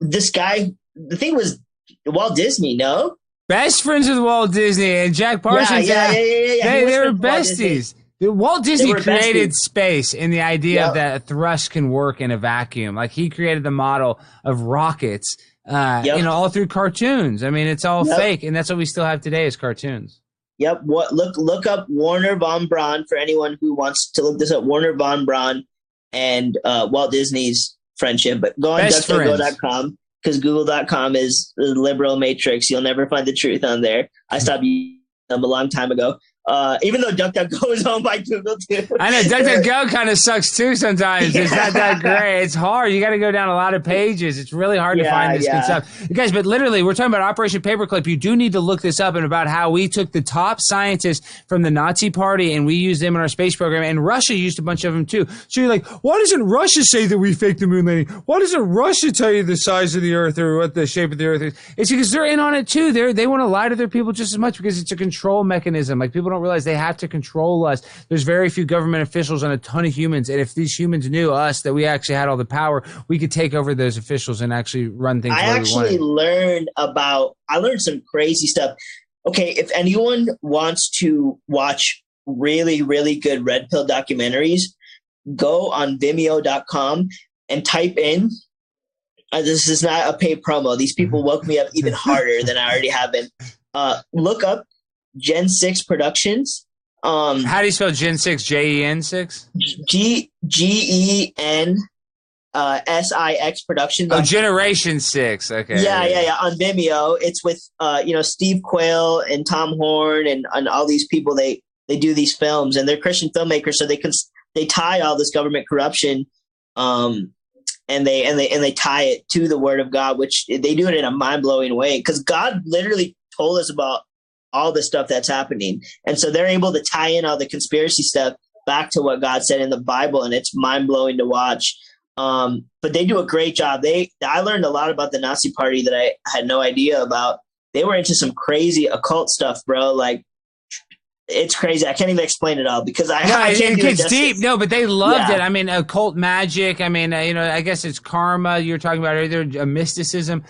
this guy? The thing was Walt Disney. No. best friends with Walt Disney and Jack Parsons. yeah, yeah, yeah, yeah, yeah. They, they were with Walt Disney. besties. Walt Disney created besties. space and the idea that thrust can work in a vacuum. Like he created the model of rockets, uh, Yep. you know, all through cartoons. I mean, it's all Yep. fake, and that's what we still have today is cartoons. Yep. What look look up Wernher von Braun for anyone who wants to look this up. Wernher von Braun and uh, Walt Disney's friendship. But go on. DuckDuckGo.com because Google.com is the liberal matrix. You'll never find the truth on there. I hmm. stopped using them a long time ago. Uh, even though DuckDuckGo is owned by Google too. I know DuckDuckGo kind of sucks too sometimes. It's not that great. It's hard. You got to go down a lot of pages. It's really hard to find this yeah. good stuff. You guys, but literally, we're talking about Operation Paperclip. You do need to look this up and about how we took the top scientists from the Nazi party and we used them in our space program. And Russia used a bunch of them too. So you're like, why doesn't Russia say that we faked the moon landing? Why doesn't Russia tell you the size of the Earth or what the shape of the Earth is? It's because they're in on it too. They they want to lie to their people just as much because it's a control mechanism. Like people don't realize they have to control us. There's very few government officials and a ton of humans. And if these humans knew us that we actually had all the power, we could take over those officials and actually run things. I actually learned about. I learned some crazy stuff. Okay, if anyone wants to watch really, really good red pill documentaries, go on Vimeo.com and type in. Uh, this is not a paid promo. These people woke me up even harder than I already have been. Uh, look up Gen Six Productions. Um, How do you spell Gen six? J E N six. G G E N uh, SIX Productions. Oh, Generation Six. Okay. Yeah, yeah, yeah. On Vimeo, it's with uh, you know Steve Quayle and Tom Horn and, and all these people. They they do these films and they're Christian filmmakers, so they can they tie all this government corruption, um, and they and they and they tie it to the Word of God, which they do it in a mind blowing way because God literally told us about all the stuff that's happening, and so they're able to tie in all the conspiracy stuff back to what God said in the Bible, and it's mind blowing to watch. Um, but they do a great job. They I learned a lot about the Nazi Party that I had no idea about. They were into some crazy occult stuff, bro. Like it's crazy. I can't even explain it all because I, no, I can't it gets deep. No, but they loved Yeah. it. I mean, occult magic. I mean, uh, you know, I guess it's karma. You're talking about either uh, mysticism.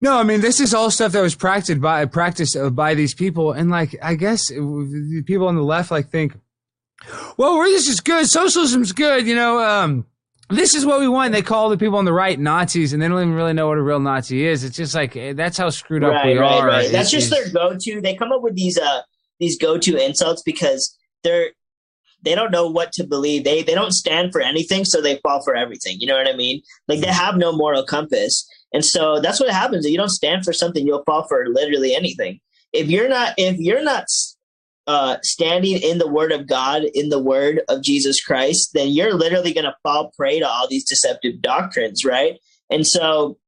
No, I mean, this is all stuff that was practiced by practiced uh, by these people, and like, I guess uh, the people on the left like think, well, we're, this is good. Socialism's good. You know, um, this is what we want. They call the people on the right Nazis, and they don't even really know what a real Nazi is. It's just like eh, that's how screwed up right, we right, are. right. That's It's- just their go-to. They come up with these uh these go-to insults because they're they don't know what to believe. They they don't stand for anything, so they fall for everything. You know what I mean? Like they have no moral compass, and so that's what happens. If you don't stand for something, you'll fall for literally anything. If you're not if you're not uh, standing in the Word of God, in the Word of Jesus Christ, then you're literally going to fall prey to all these deceptive doctrines, right? And so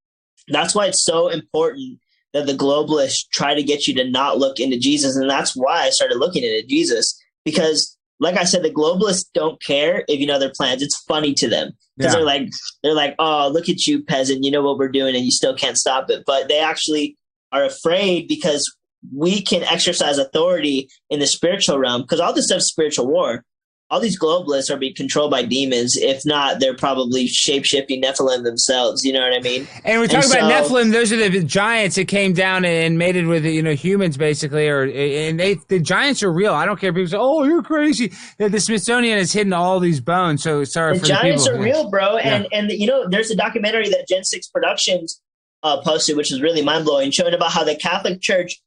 that's why it's so important that the globalists try to get you to not look into Jesus. And that's why I started looking into Jesus because, like I said, the globalists don't care if you know their plans. It's funny to them because Yeah. they're like, they're like, oh, look at you, peasant. You know what we're doing, and you still can't stop it. But they actually are afraid because we can exercise authority in the spiritual realm because all this stuff's spiritual war. All these globalists are being controlled by demons. If not, they're probably shape shifting Nephilim themselves. You know what I mean? And we're talking And about so- Nephilim. Those are the giants that came down and mated with you know humans, basically. Or and they the giants are real. I don't care. if People say, "Oh, you're crazy." The, Smithsonian has hidden all these bones. So sorry the for giants the are real, bro. And and you know, there's a documentary that Gen Six Productions uh, posted, which is really mind blowing, showing about how the Catholic Church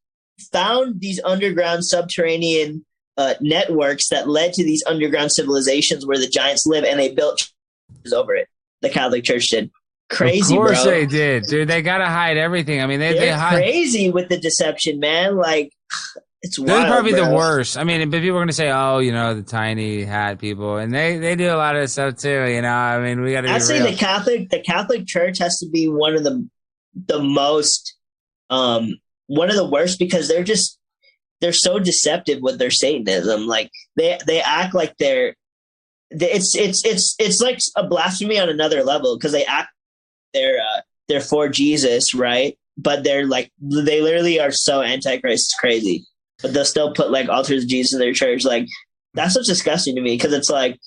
found these underground subterranean uh, networks that led to these underground civilizations where the giants live, and they built churches over it. The Catholic Church did. Crazy, Of course bro. they did, dude. They gotta hide everything. I mean, they they They're hide. crazy with the deception, man. Like it's They're probably the worst. I mean, but people are gonna say, "Oh, you know, the tiny hat people," and they they do a lot of stuff too. You know, I mean, we gotta. I'd say real. the Catholic the Catholic Church has to be one of the the most um one of the worst because they're just they're so deceptive with their Satanism. Like they they act like they're it's it's it's it's like a blasphemy on another level because they act they're uh, they're for Jesus, right? But they're like they literally are so antichrist, crazy. But they'll still put like altars of Jesus in their church. Like that's what's disgusting to me because it's like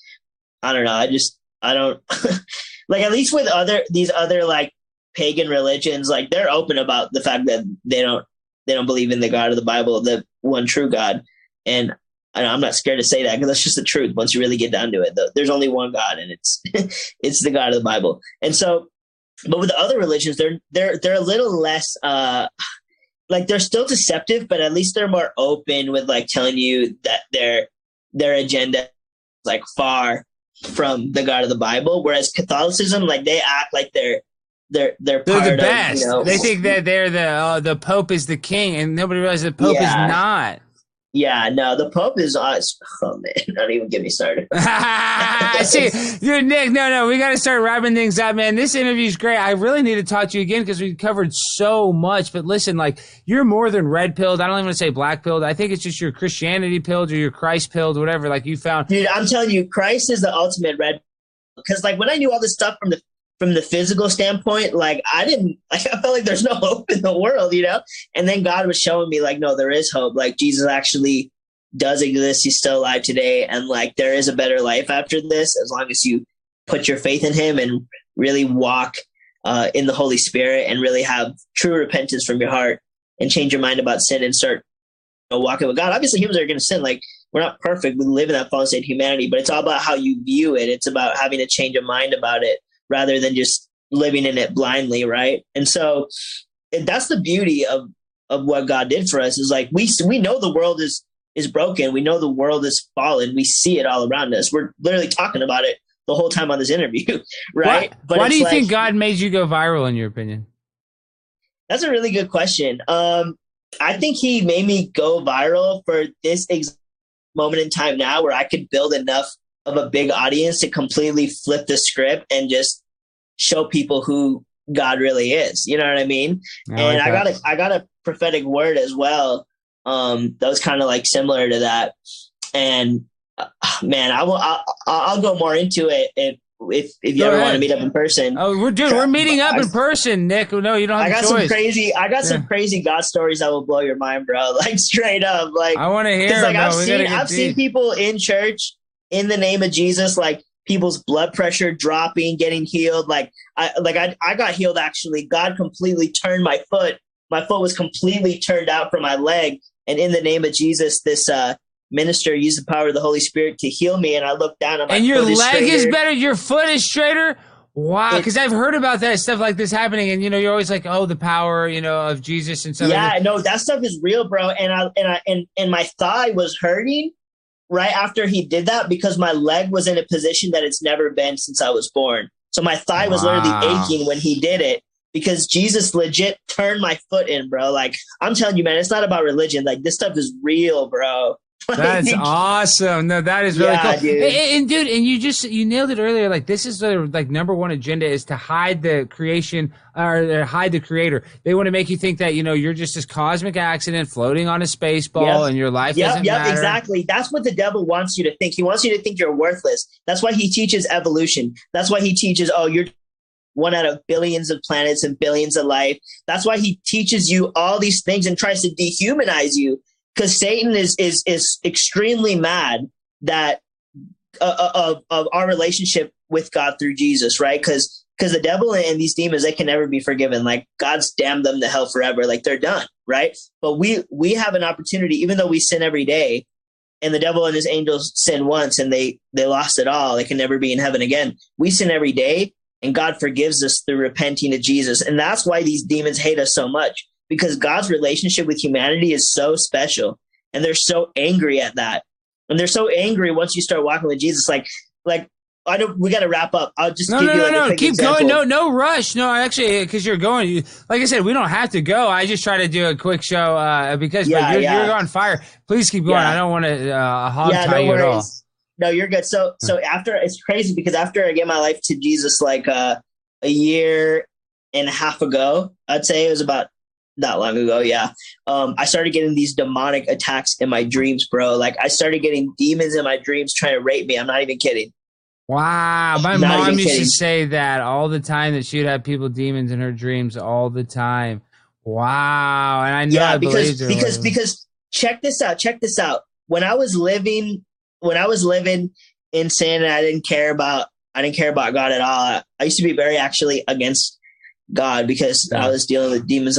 I don't know. I just I don't like at least with other these other like pagan religions, like they're open about the fact that they don't they don't believe in the God of the Bible, the one true God. And I'm not scared to say that because that's just the truth. Once you really get down to it, there's only one God, and it's it's the God of the Bible. And so, but with the other religions, they're they're they're a little less uh like they're still deceptive, but at least they're more open with like telling you that their their agenda is like far from the God of the Bible. Whereas Catholicism, like they act like they're they're they're They're the of, best. you know, they think that they're the uh, the Pope is the king, and nobody realizes the Pope Yeah. is not. Yeah, no, the Pope is us. Oh man, don't even get me started. See, dude, Nik, no, no, we got to start wrapping things up, man. This interview's great. I really need to talk to you again because we covered so much. But listen, like, you're more than red pilled. I don't even want to say black pilled. I think it's just your Christianity pilled or your Christ pilled, whatever. Like, you found. Dude, I'm telling you, Christ is the ultimate red. Because like when I knew all this stuff from the from the physical standpoint, like I didn't like I felt like there's no hope in the world, you know. And then God was showing me like, no, there is hope. Like Jesus actually does exist. He's still alive today, and like there is a better life after this as long as you put your faith in Him and really walk uh, in the Holy Spirit and really have true repentance from your heart and change your mind about sin and start you know, walking with God. Obviously, humans are going to sin. Like we're not perfect. We live in that fallen state of humanity, but it's all about how you view it. It's about having a change of mind about it rather than just living in it blindly, right? And so that's the beauty of of what God did for us is like we we know the world is is broken. We know the world is fallen. We see it all around us. We're literally talking about it the whole time on this interview, right? Why, but why do you like- think God made you go viral? In your opinion? That's a really good question. Um, I think he made me go viral for this moment in time now where I could build enough of a big audience to completely flip the script and just show people who God really is. You know what I mean? and like I that. got a I got a prophetic word as well. Um, that was kind of like similar to that. And uh, man, I will I'll, I'll go more into it if if, if you Go ever ahead. want to meet up in person. Oh, we're dude, we're meeting up in person, Nik. No, you don't have I got some crazy I got some crazy God stories that will blow your mind, bro. Like straight up, like I want to hear. like. I've we seen I've seen people in church in the name of Jesus, like people's blood pressure dropping, getting healed. Like I like I I got healed actually. God completely turned my foot. My foot was completely turned out from my leg, and in the name of Jesus, this uh minister used the power of the Holy Spirit to heal me. And I looked down, and my and your is leg is better. Your foot is straighter. Wow, because I've heard about that stuff like this happening, and you know, you're always like, "Oh, the power, you know, of Jesus and stuff." yeah, like no, that stuff is real, bro. And I and I and and my thigh was hurting right after he did that because my leg was in a position that it's never been since I was born. So my thigh was Wow. literally aching when he did it because Jesus legit turned my foot in, bro. Like I'm telling you, man, it's not about religion. Like this stuff is real, bro. That's awesome. No, that is really Yeah, cool. dude. And, and dude, and you just you nailed it earlier. Like this is the like number one agenda is to hide the creation or hide the creator. They want to make you think that you know you're just this cosmic accident floating on a space ball Yep. and your life Yep, doesn't yep, matter. exactly. That's what the devil wants you to think. He wants you to think you're worthless. That's why he teaches evolution. That's why he teaches, oh, you're one out of billions of planets and billions of life. That's why he teaches you all these things and tries to dehumanize you. Because Satan is is is extremely mad that uh, uh, of of our relationship with God through Jesus, right? Because because the devil and these demons they can never be forgiven. Like God's damned them to hell forever. Like they're done, right? But we we have an opportunity, even though we sin every day, and the devil and his angels sin once and they they lost it all. They can never be in heaven again. We sin every day, and God forgives us through repenting to Jesus, and that's why these demons hate us so much because God's relationship with humanity is so special, and they're so angry at that, and they're so angry once you start walking with Jesus. Like like I don't. We got to wrap up. I'll just No, give no, you no, a no. Keep example. going. No, no rush. No, actually, because you're going. You, like I said, we don't have to go. I just try to do a quick show uh, because Yeah, you're, yeah. you're on fire. Please keep going. Yeah. I don't want to uh, hog yeah, tie no you at all. worries. No, you're good. So, so after it's crazy because after I gave my life to Jesus, like uh, a year and a half ago, I'd say it was about that long ago. Yeah, um, I started getting these demonic attacks in my dreams, bro. Like I started getting demons in my dreams trying to rape me. I'm not even kidding. Wow, my Not mom used kidding. to say that all the time that she would have people demons in her dreams all the time. Wow, and I know yeah, I because believed because because check this out. Check this out. When I was living, when I was living in sin, and I didn't care about I didn't care about God at all. I, I used to be very actually against God because. I was dealing with demons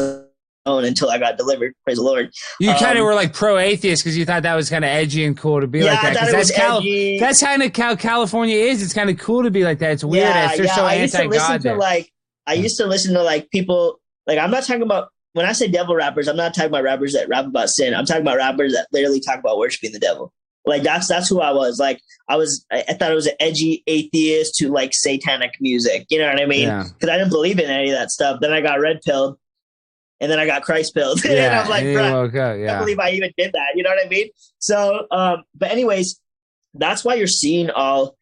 alone until I got delivered. Praise the Lord. you kind of um, were like pro atheist because you thought that was kind of edgy and cool to be yeah, like that. I thought 'cause it that's was Cal- edgy. that's kind of how California is. It's kind of cool to be like that. It's weird. yeah, They're yeah. so I used to anti listen God. to like I used to listen to like people like I'm not talking about when I say devil rappers, I'm not talking about rappers that rap about sin. I'm talking about rappers that literally talk about worshiping the devil. Like that's that's who I was. Like I was I, I thought it was an edgy atheist to like satanic music. You know what I mean? Yeah. Because I didn't believe in any of that stuff. Then I got red pilled and then I got Christ pilled. and I'm like, and you "Bruh, up. I can't believe I even did that. You know what I mean? So, um, but anyways, that's why you're seeing all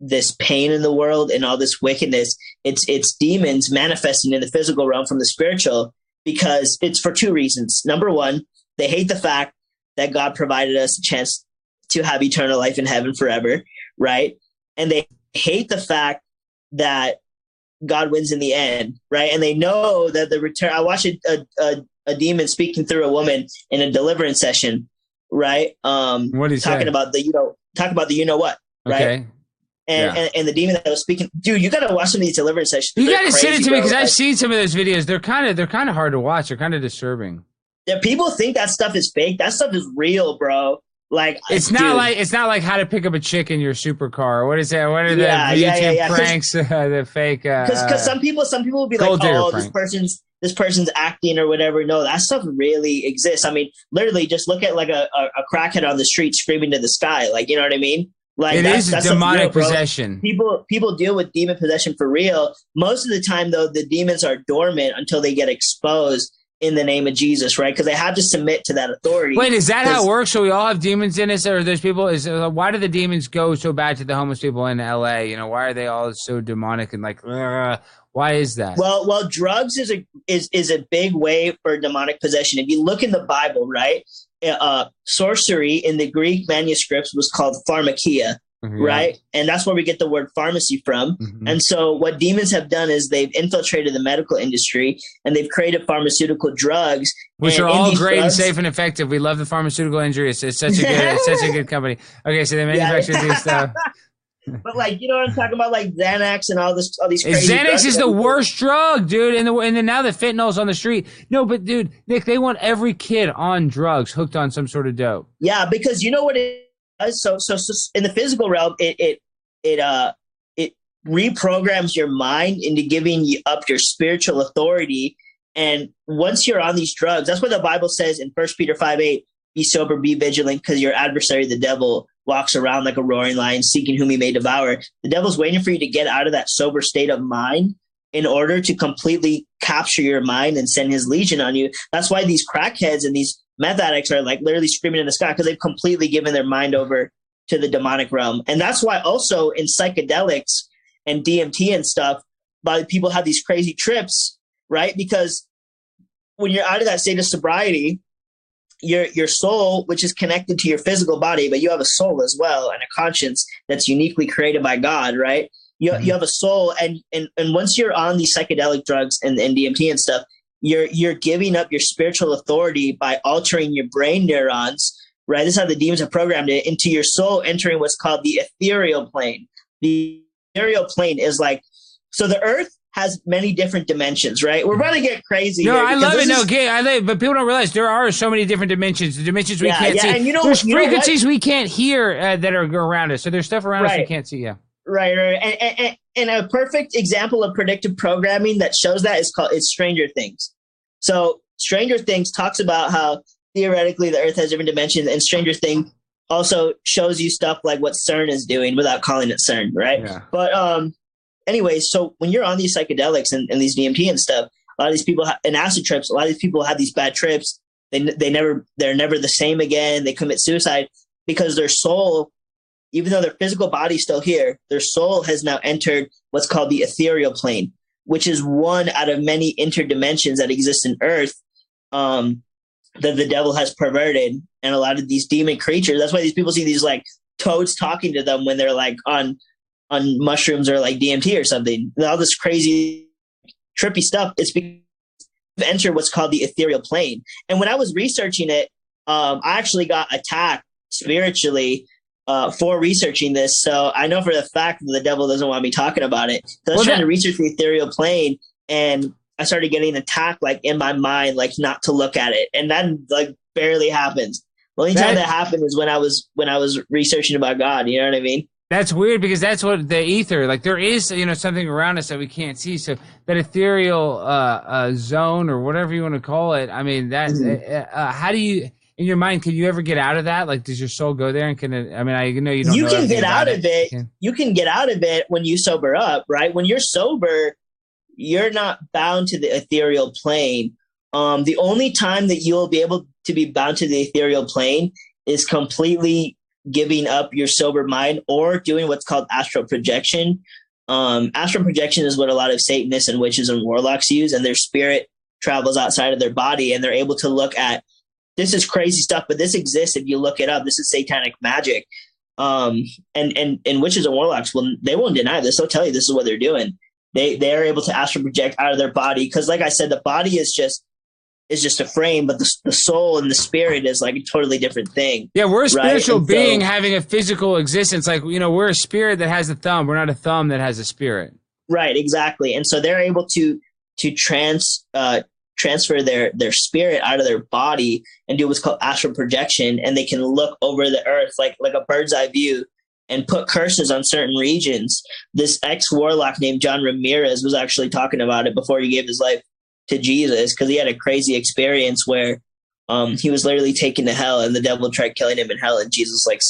this pain in the world and all this wickedness. It's it's demons manifesting in the physical realm from the spiritual because it's for two reasons. Number one, they hate the fact that God provided us a chance to have eternal life in heaven forever, right? And they hate the fact that God wins in the end, right? And they know that the return. I watched a, a, a, demon speaking through a woman in a deliverance session, right? Um, what do talking say? about the you know, talking about the you know what, right? Okay, And, Yeah. and and the demon that was speaking, dude, you gotta watch some of these deliverance sessions. you They're got to send it crazy, to me bro. because I've Like, seen some of those videos. They're kind of they're kind of hard to watch. They're kind of disturbing. yeah, people think that stuff is fake. That stuff is real, bro. Like It's not like it's not like how to pick up a chick in your supercar. What is that? What are the Yeah, YouTube yeah, yeah, yeah. pranks? Uh, the fake. Uh, because some people some people will be like oh this person's this person's acting or whatever no that stuff really exists i mean literally just look at like a, a, a crackhead on the street screaming to the sky like you know what i mean Like it that's, is that's demonic real, possession. People people deal with demon possession for real. Most of the time, though, the demons are dormant until they get exposed in the name of Jesus, right? Because they have to submit to that authority. Wait, is that how it works? So we all have demons in us, or there's people? Is uh, why do the demons go so bad to the homeless people in L.A.? You know, why are they all so demonic and like? "Ugh"? why is that? Well, well, drugs is a is is a big way for demonic possession. If you look in the Bible, right, uh, sorcery in the Greek manuscripts was called pharmakia, Mhm, right, and that's where we get the word pharmacy from. yeah. Mhm. And so, what demons have done is they've infiltrated the medical industry and they've created pharmaceutical drugs, Which are all great and safe and effective. We love the pharmaceutical industry. It's, it's such a good, it's such a good company. Okay, so they manufacture these stuff. But like, you know what I'm talking about, like Xanax and all this, all these. Crazy Xanax drugs is the worst drug, dude. And the and then now the fentanyl's on the street. No, but dude, Nik, they want every kid on drugs, hooked on some sort of dope. Yeah, because you know what it. So, so, so in the physical realm, it it it uh it reprograms your mind into giving you up your spiritual authority. And once you're on these drugs, that's what the Bible says in First Peter five eight: "Be sober, be vigilant, because your adversary, the devil, walks around like a roaring lion, seeking whom he may devour." The devil's waiting for you to get out of that sober state of mind in order to completely capture your mind and send his legion on you. That's why these crackheads and these meth addicts are like literally screaming in the sky because they've completely given their mind over to the demonic realm. And that's why also in psychedelics and DMT and stuff, by people have these crazy trips, right? Because when you're out of that state of sobriety, your your soul, which is connected to your physical body, but you have a soul as well and a conscience that's uniquely created by God, right? You, Mhm. you have a soul, and, and and once you're on these psychedelic drugs and, and DMT and stuff, you're you're giving up your spiritual authority by altering your brain neurons, right? This is how the demons have programmed it into your soul, entering what's called the ethereal plane. The ethereal plane is like so the earth has many different dimensions, right? We're about to get crazy. No, here I love it. No, is- okay, I love it, but people don't realize there are so many different dimensions. The dimensions we Yeah, can't yeah, see. and you know- there's you know frequencies we can't hear uh, that are around us. So there's stuff around us we can't see. Yeah. Right, right. And, and- and a perfect example of predictive programming that shows that is called it's Stranger Things. So Stranger Things talks about how theoretically the Earth has different dimensions, and Stranger Things also shows you stuff like what CERN is doing without calling it CERN, right? Yeah. But um, anyway, so when you're on these psychedelics and, and these DMT and stuff, a lot of these people ha- and acid trips, a lot of these people have these bad trips. They they never they're never the same again. They commit suicide because their soul, even though their physical body's still here, their soul has now entered what's called the ethereal plane, which is one out of many interdimensions that exist in Earth. Um, that the devil has perverted, and a lot of these demon creatures. That's why these people see these like toads talking to them when they're like on on mushrooms or like DMT or something. All this crazy trippy stuff. It's because entered what's called the ethereal plane. And when I was researching it, um, I actually got attacked spiritually uh, for researching this. So I know for the fact that the devil doesn't want me talking about it. So I was Well, trying that- to research the ethereal plane, and I started getting attacked like in my mind, like not to look at it, and that like barely happens. The only time That- that happened is when I was when I was researching about God. You know what I mean? That's weird because that's what the ether, like there is, you know, something around us that we can't see. So that ethereal uh, uh, zone or whatever you want to call it. I mean, that. Mhm. Uh, uh, how do you, in your mind, can you ever get out of that? Like, does your soul go there and can it? I mean, I know you don't. You know can get out of it. Yeah. You can get out of it when you sober up, right? When you're sober, you're not bound to the ethereal plane. Um, the only time that you'll be able to be bound to the ethereal plane is completely giving up your sober mind or doing what's called astral projection. Um, astral projection is what a lot of Satanists and witches and warlocks use, and their spirit travels outside of their body, and they're able to look at this is crazy stuff, but this exists if you look it up. This is satanic magic. Um, and and and witches and warlocks will they won't deny this. They'll tell you this is what they're doing. They they are able to astral project out of their body because, like I said, the body is just is just a frame, but the the soul and the spirit is like a totally different thing. Yeah, we're a Right, spiritual so- being having a physical existence. Like, you know, we're a spirit that has a thumb. We're not a thumb that has a spirit. Right, exactly. And so they're able to to trans uh, transfer their their spirit out of their body and do what's called astral projection, and they can look over the earth like like a bird's eye view and put curses on certain regions. This ex warlock named John Ramirez was actually talking about it before he gave his life to Jesus because he had a crazy experience where um, he was literally taken to hell and the devil tried killing him in hell and Jesus like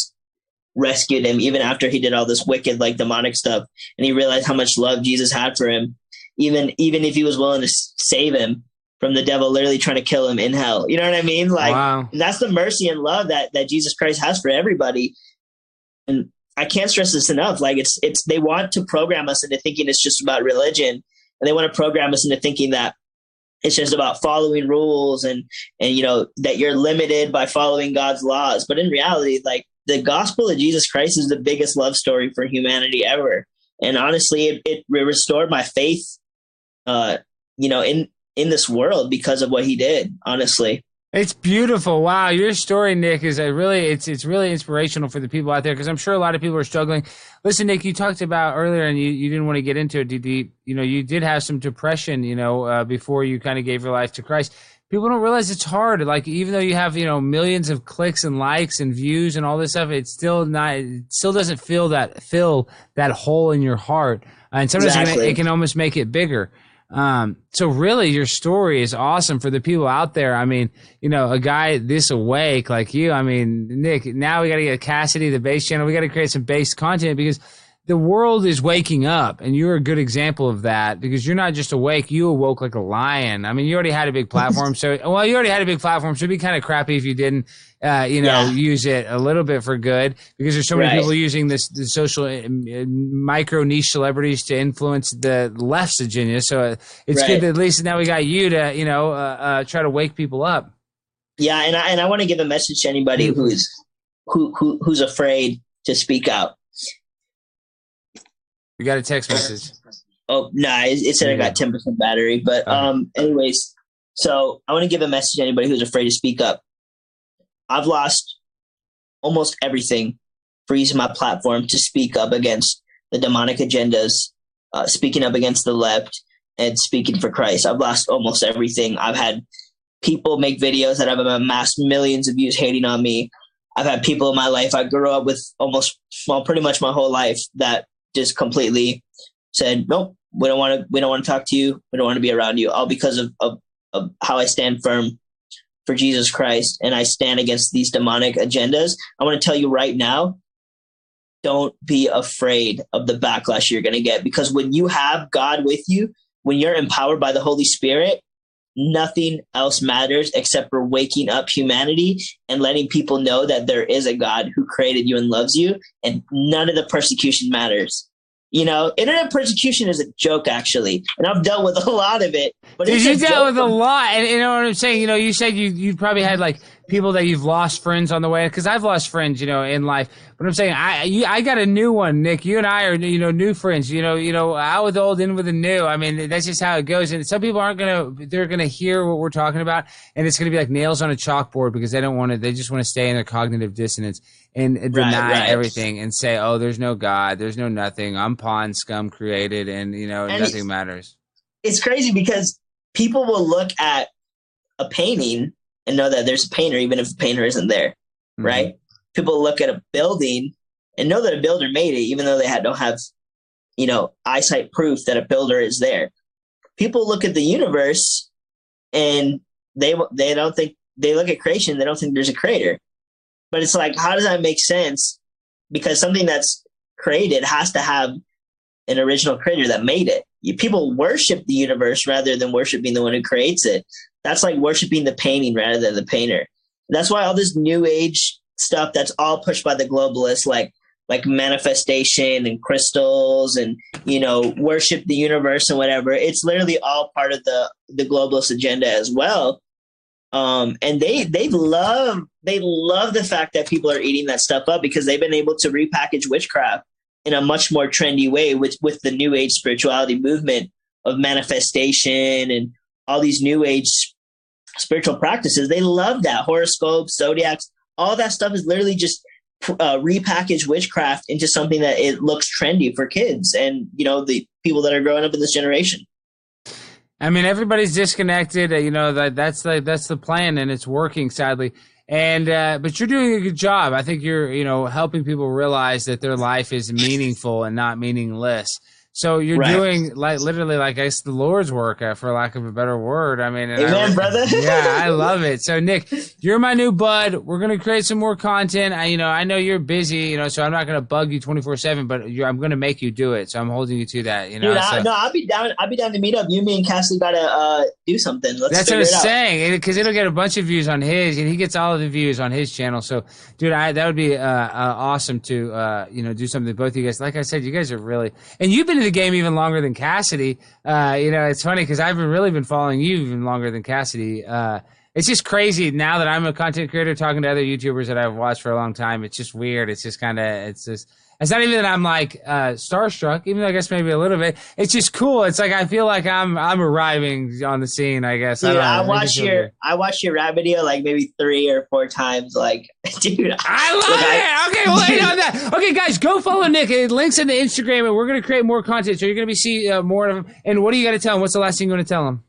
rescued him even after he did all this wicked like demonic stuff and he realized how much love jesus had for him even even if he was willing to save him from the devil literally trying to kill him in hell. You know what i mean? Like wow. that's the mercy and love that that jesus christ has for everybody. And i can't stress this enough. Like it's it's they want to program us into thinking it's just about religion. And they want to program us into thinking that it's just about following rules and and you know that you're limited by following god's laws. But in reality like the gospel of Jesus Christ is the biggest love story for humanity ever. And honestly, it, it restored my faith, uh, you know, in, in this world because of what he did, honestly. It's beautiful. Wow, your story, Nik, is a really it's it's really inspirational for the people out there because I'm sure a lot of people are struggling. Listen, Nik, you talked about earlier, and you, you didn't want to get into it. Did you, you know you did have some depression, you know, uh, before you kind of gave your life to Christ people don't realize it's hard. Like even though you have you know millions of clicks and likes and views and all this stuff, it's still not. It still doesn't feel that fill that hole in your heart, and sometimes exactly. it, can, it can almost make it bigger. Um, so really, your story is awesome for the people out there. I mean, you know, a guy this awake like you. I mean, Nik. Now we got to get Cassidy the bass channel. We got to create some bass content because the world is waking up and you're a good example of that because you're not just awake you awoke like a lion i mean you already had a big platform so well you already had a big platform so it'd be kind of crappy if you didn't uh, you know yeah. use it a little bit for good because there's so many right. people using this the social uh, micro niche celebrities to influence the left's agenda so uh, it's right. good that at least now we got you to you know uh, try to wake people up yeah and i, and I want to give a message to anybody mm-hmm. who's who, who who's afraid to speak out we got a text message. Oh no, nah, it, it, said I got ten percent battery. But um, anyways, so I want to give a message to anybody who's afraid to speak up. I've lost almost everything for using my platform to speak up against the demonic agendas, uh, speaking up against the left, and speaking for Christ. I've lost almost everything. I've had people make videos that have amassed millions of views hating on me. I've had people in my life I grew up with almost well, pretty much my whole life that just completely said, nope, we don't want to, we don't want to talk to you. We don't want to be around you all because of, of, of how I stand firm for Jesus Christ and I stand against these demonic agendas. I want to tell you right now, don't be afraid of the backlash you're going to get because when you have God with you, when you're empowered by the Holy Spirit, nothing else matters except for waking up humanity and letting people know that there is a God who created you and loves you, and none of the persecution matters. You know, internet persecution is a joke, actually, and I've dealt with a lot of it. But you dealt with a lot, and you know what I'm saying. You know, you said you you probably had like people that you've lost friends on the way because I've lost friends, you know, in life. But I'm saying I you, I got a new one, Nick. You and I are you know new friends. You know, you know out with the old, in with the new. I mean, that's just how it goes. And some people aren't gonna they're gonna hear what we're talking about, and it's gonna be like nails on a chalkboard because they don't want to. They just want to stay in their cognitive dissonance and right, deny right. everything and say, oh, there's no God, there's no nothing. I'm pawn scum created, and you know and nothing matters. It's crazy because people will look at a painting and know that there's a painter even if the painter isn't there, mm-hmm. right? People look at a building and know that a builder made it even though they had, don't have, you know, eyesight proof that a builder is there. People look at the universe and they they don't think they look at creation, they don't think there's a creator. But it's like, how does that make sense? Because something that's created has to have an original creator that made it. You, people worship the universe rather than worshiping the one who creates it. That's like worshiping the painting rather than the painter. That's why all this new age stuff that's all pushed by the globalists, like like manifestation and crystals and you know worship the universe and whatever. It's literally all part of the the globalist agenda as well. Um, and they they love they love the fact that people are eating that stuff up because they've been able to repackage witchcraft in a much more trendy way with with the new age spirituality movement of manifestation and all these new age spiritual practices, they love that horoscopes, zodiacs, all that stuff is literally just uh, repackaged witchcraft into something that it looks trendy for kids and you know the people that are growing up in this generation. I mean, everybody's disconnected. Uh, you know that that's the that's the plan, and it's working. Sadly, and uh, but you're doing a good job. I think you're you know helping people realize that their life is meaningful and not meaningless. So you're Right. doing like literally like I the Lord's work, uh, for lack of a better word. I mean, and I- brother. yeah, I love it. So Nik, you're my new bud. We're gonna create some more content. I, you know, I know you're busy, you know, so I'm not gonna bug you 24 seven, but you're, I'm gonna make you do it. So I'm holding you to that. You know, Dude, I, so- no, I'll be down. I'll be down to meet up. You, me, and Cassie gotta uh, do something. Let's That's what I'm saying, because it'll get a bunch of views on his, and he gets all of the views on his channel. So, dude, I, that would be uh, uh, awesome to uh, you know do something. Both of you guys, like I said, you guys are really, and you've been in the game even longer than Cassidy. Uh, you know, it's funny because I've been really been following you even longer than Cassidy. Uh, it's just crazy now that I'm a content creator talking to other YouTubers that I've watched for a long time. It's just weird. It's just kind of, it's just. It's not even that I'm like uh, starstruck, even though I guess maybe a little bit. It's just cool. It's like I feel like I'm I'm arriving on the scene. I guess. Dude, don't. I me watched your. I watched your rap video like maybe three or four times. Like, dude, I love it. I- okay, well, wait on that. Okay, guys, go follow Nik. It links in the Instagram, and we're gonna create more content. So you're gonna be see uh, more of him. And what do you got to tell him? What's the last thing you want to tell him?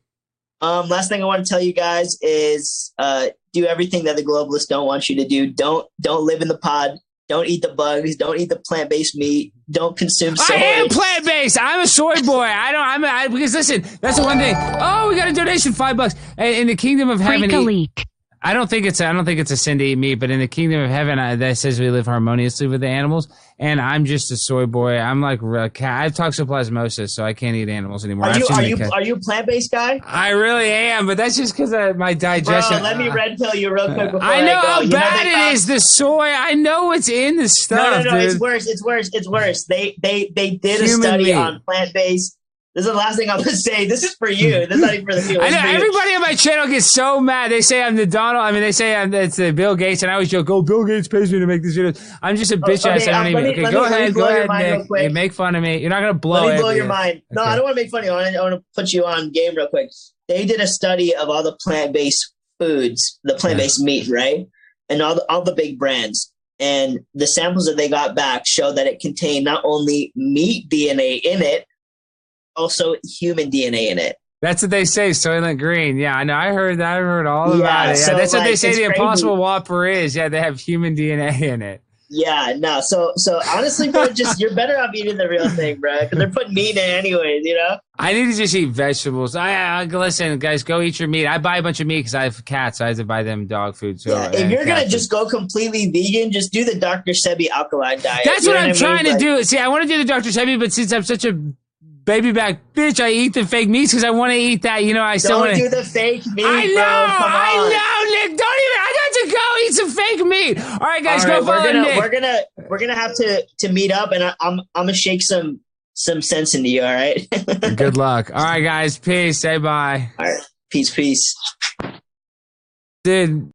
Um, last thing I want to tell you guys is uh, do everything that the globalists don't want you to do. Don't don't live in the pod. Don't eat the bugs. Don't eat the plant based meat. Don't consume soy. I am plant based. I'm a soy boy. I don't. I'm a, I, because listen, that's the one thing. Oh, we got a donation, five bucks. In in the kingdom of heaven, Freak a eat- leak. I don't think it's I don't think it's a sin to eat meat, but in the kingdom of heaven, I, that says we live harmoniously with the animals. And I'm just a soy boy. I'm like a cat. I have toxoplasmosis, so I can't eat animals anymore. Are you are you cat- are you a plant based guy? I really am, but that's just because of my Bro, digestion. let me red pill you real quick before I know go. how You bad they it found- is. The soy. I know what's in the No, stuff, no, no. dude. It's worse. It's worse. It's worse. They they they did a study meat. on plant based. This is the last thing I'm gonna say. This is for you. This is not even for the people. I know is for you. everybody on my channel gets so mad. They say I'm the Donald. I mean, they say I'm it's the Bill Gates, and I always joke, "Oh, Bill Gates pays me to make these videos." I'm just a bitch okay, ass. I um, don't even. me- okay, go me- ahead, blow go your ahead, mind real Nik. quick. You make fun of me. You're not gonna blow Let me blow your mind. No, Okay. I don't want to make fun of you. I want, to, I want to put you on game real quick. They did a study of all the plant based foods, the plant based meat, right, and all the all the big brands. And the samples that they got back showed that it contained not only meat DNA in it, also human DNA in it. That's what they say, Soylent Green. Yeah, I know. I heard that. I heard all Yeah, about it. Yeah, so, that's what they say the crazy. Impossible Whopper is. Yeah, they have human DNA in it. Yeah, no. So, so honestly, bro, just you're better off eating the real thing, bro, because they're putting meat in it anyways. You know. I need to just eat vegetables. I, I listen, guys. Go eat your meat. I buy a bunch of meat because I have cats. I have to buy them dog food. So yeah. If you're gonna food. just go completely vegan, just do the Dr. Sebi alkaline diet. That's You what I'm I mean? trying to Like, do. See, I want to do the Dr. Sebi, but since I'm such a baby back bitch, I eat the fake meats because I want to eat that. You know, I still Don't want do the fake meat, I know. I know, Nik. Don't even. I got to go eat some fake meat. All right, guys, All go right, follow we're gonna Nik. we're gonna we're gonna have to to meet up, and I, I'm I'm gonna shake some some sense into you. All right. Good luck. All right, guys. Peace. Say bye. all right. Peace. Peace. Dude,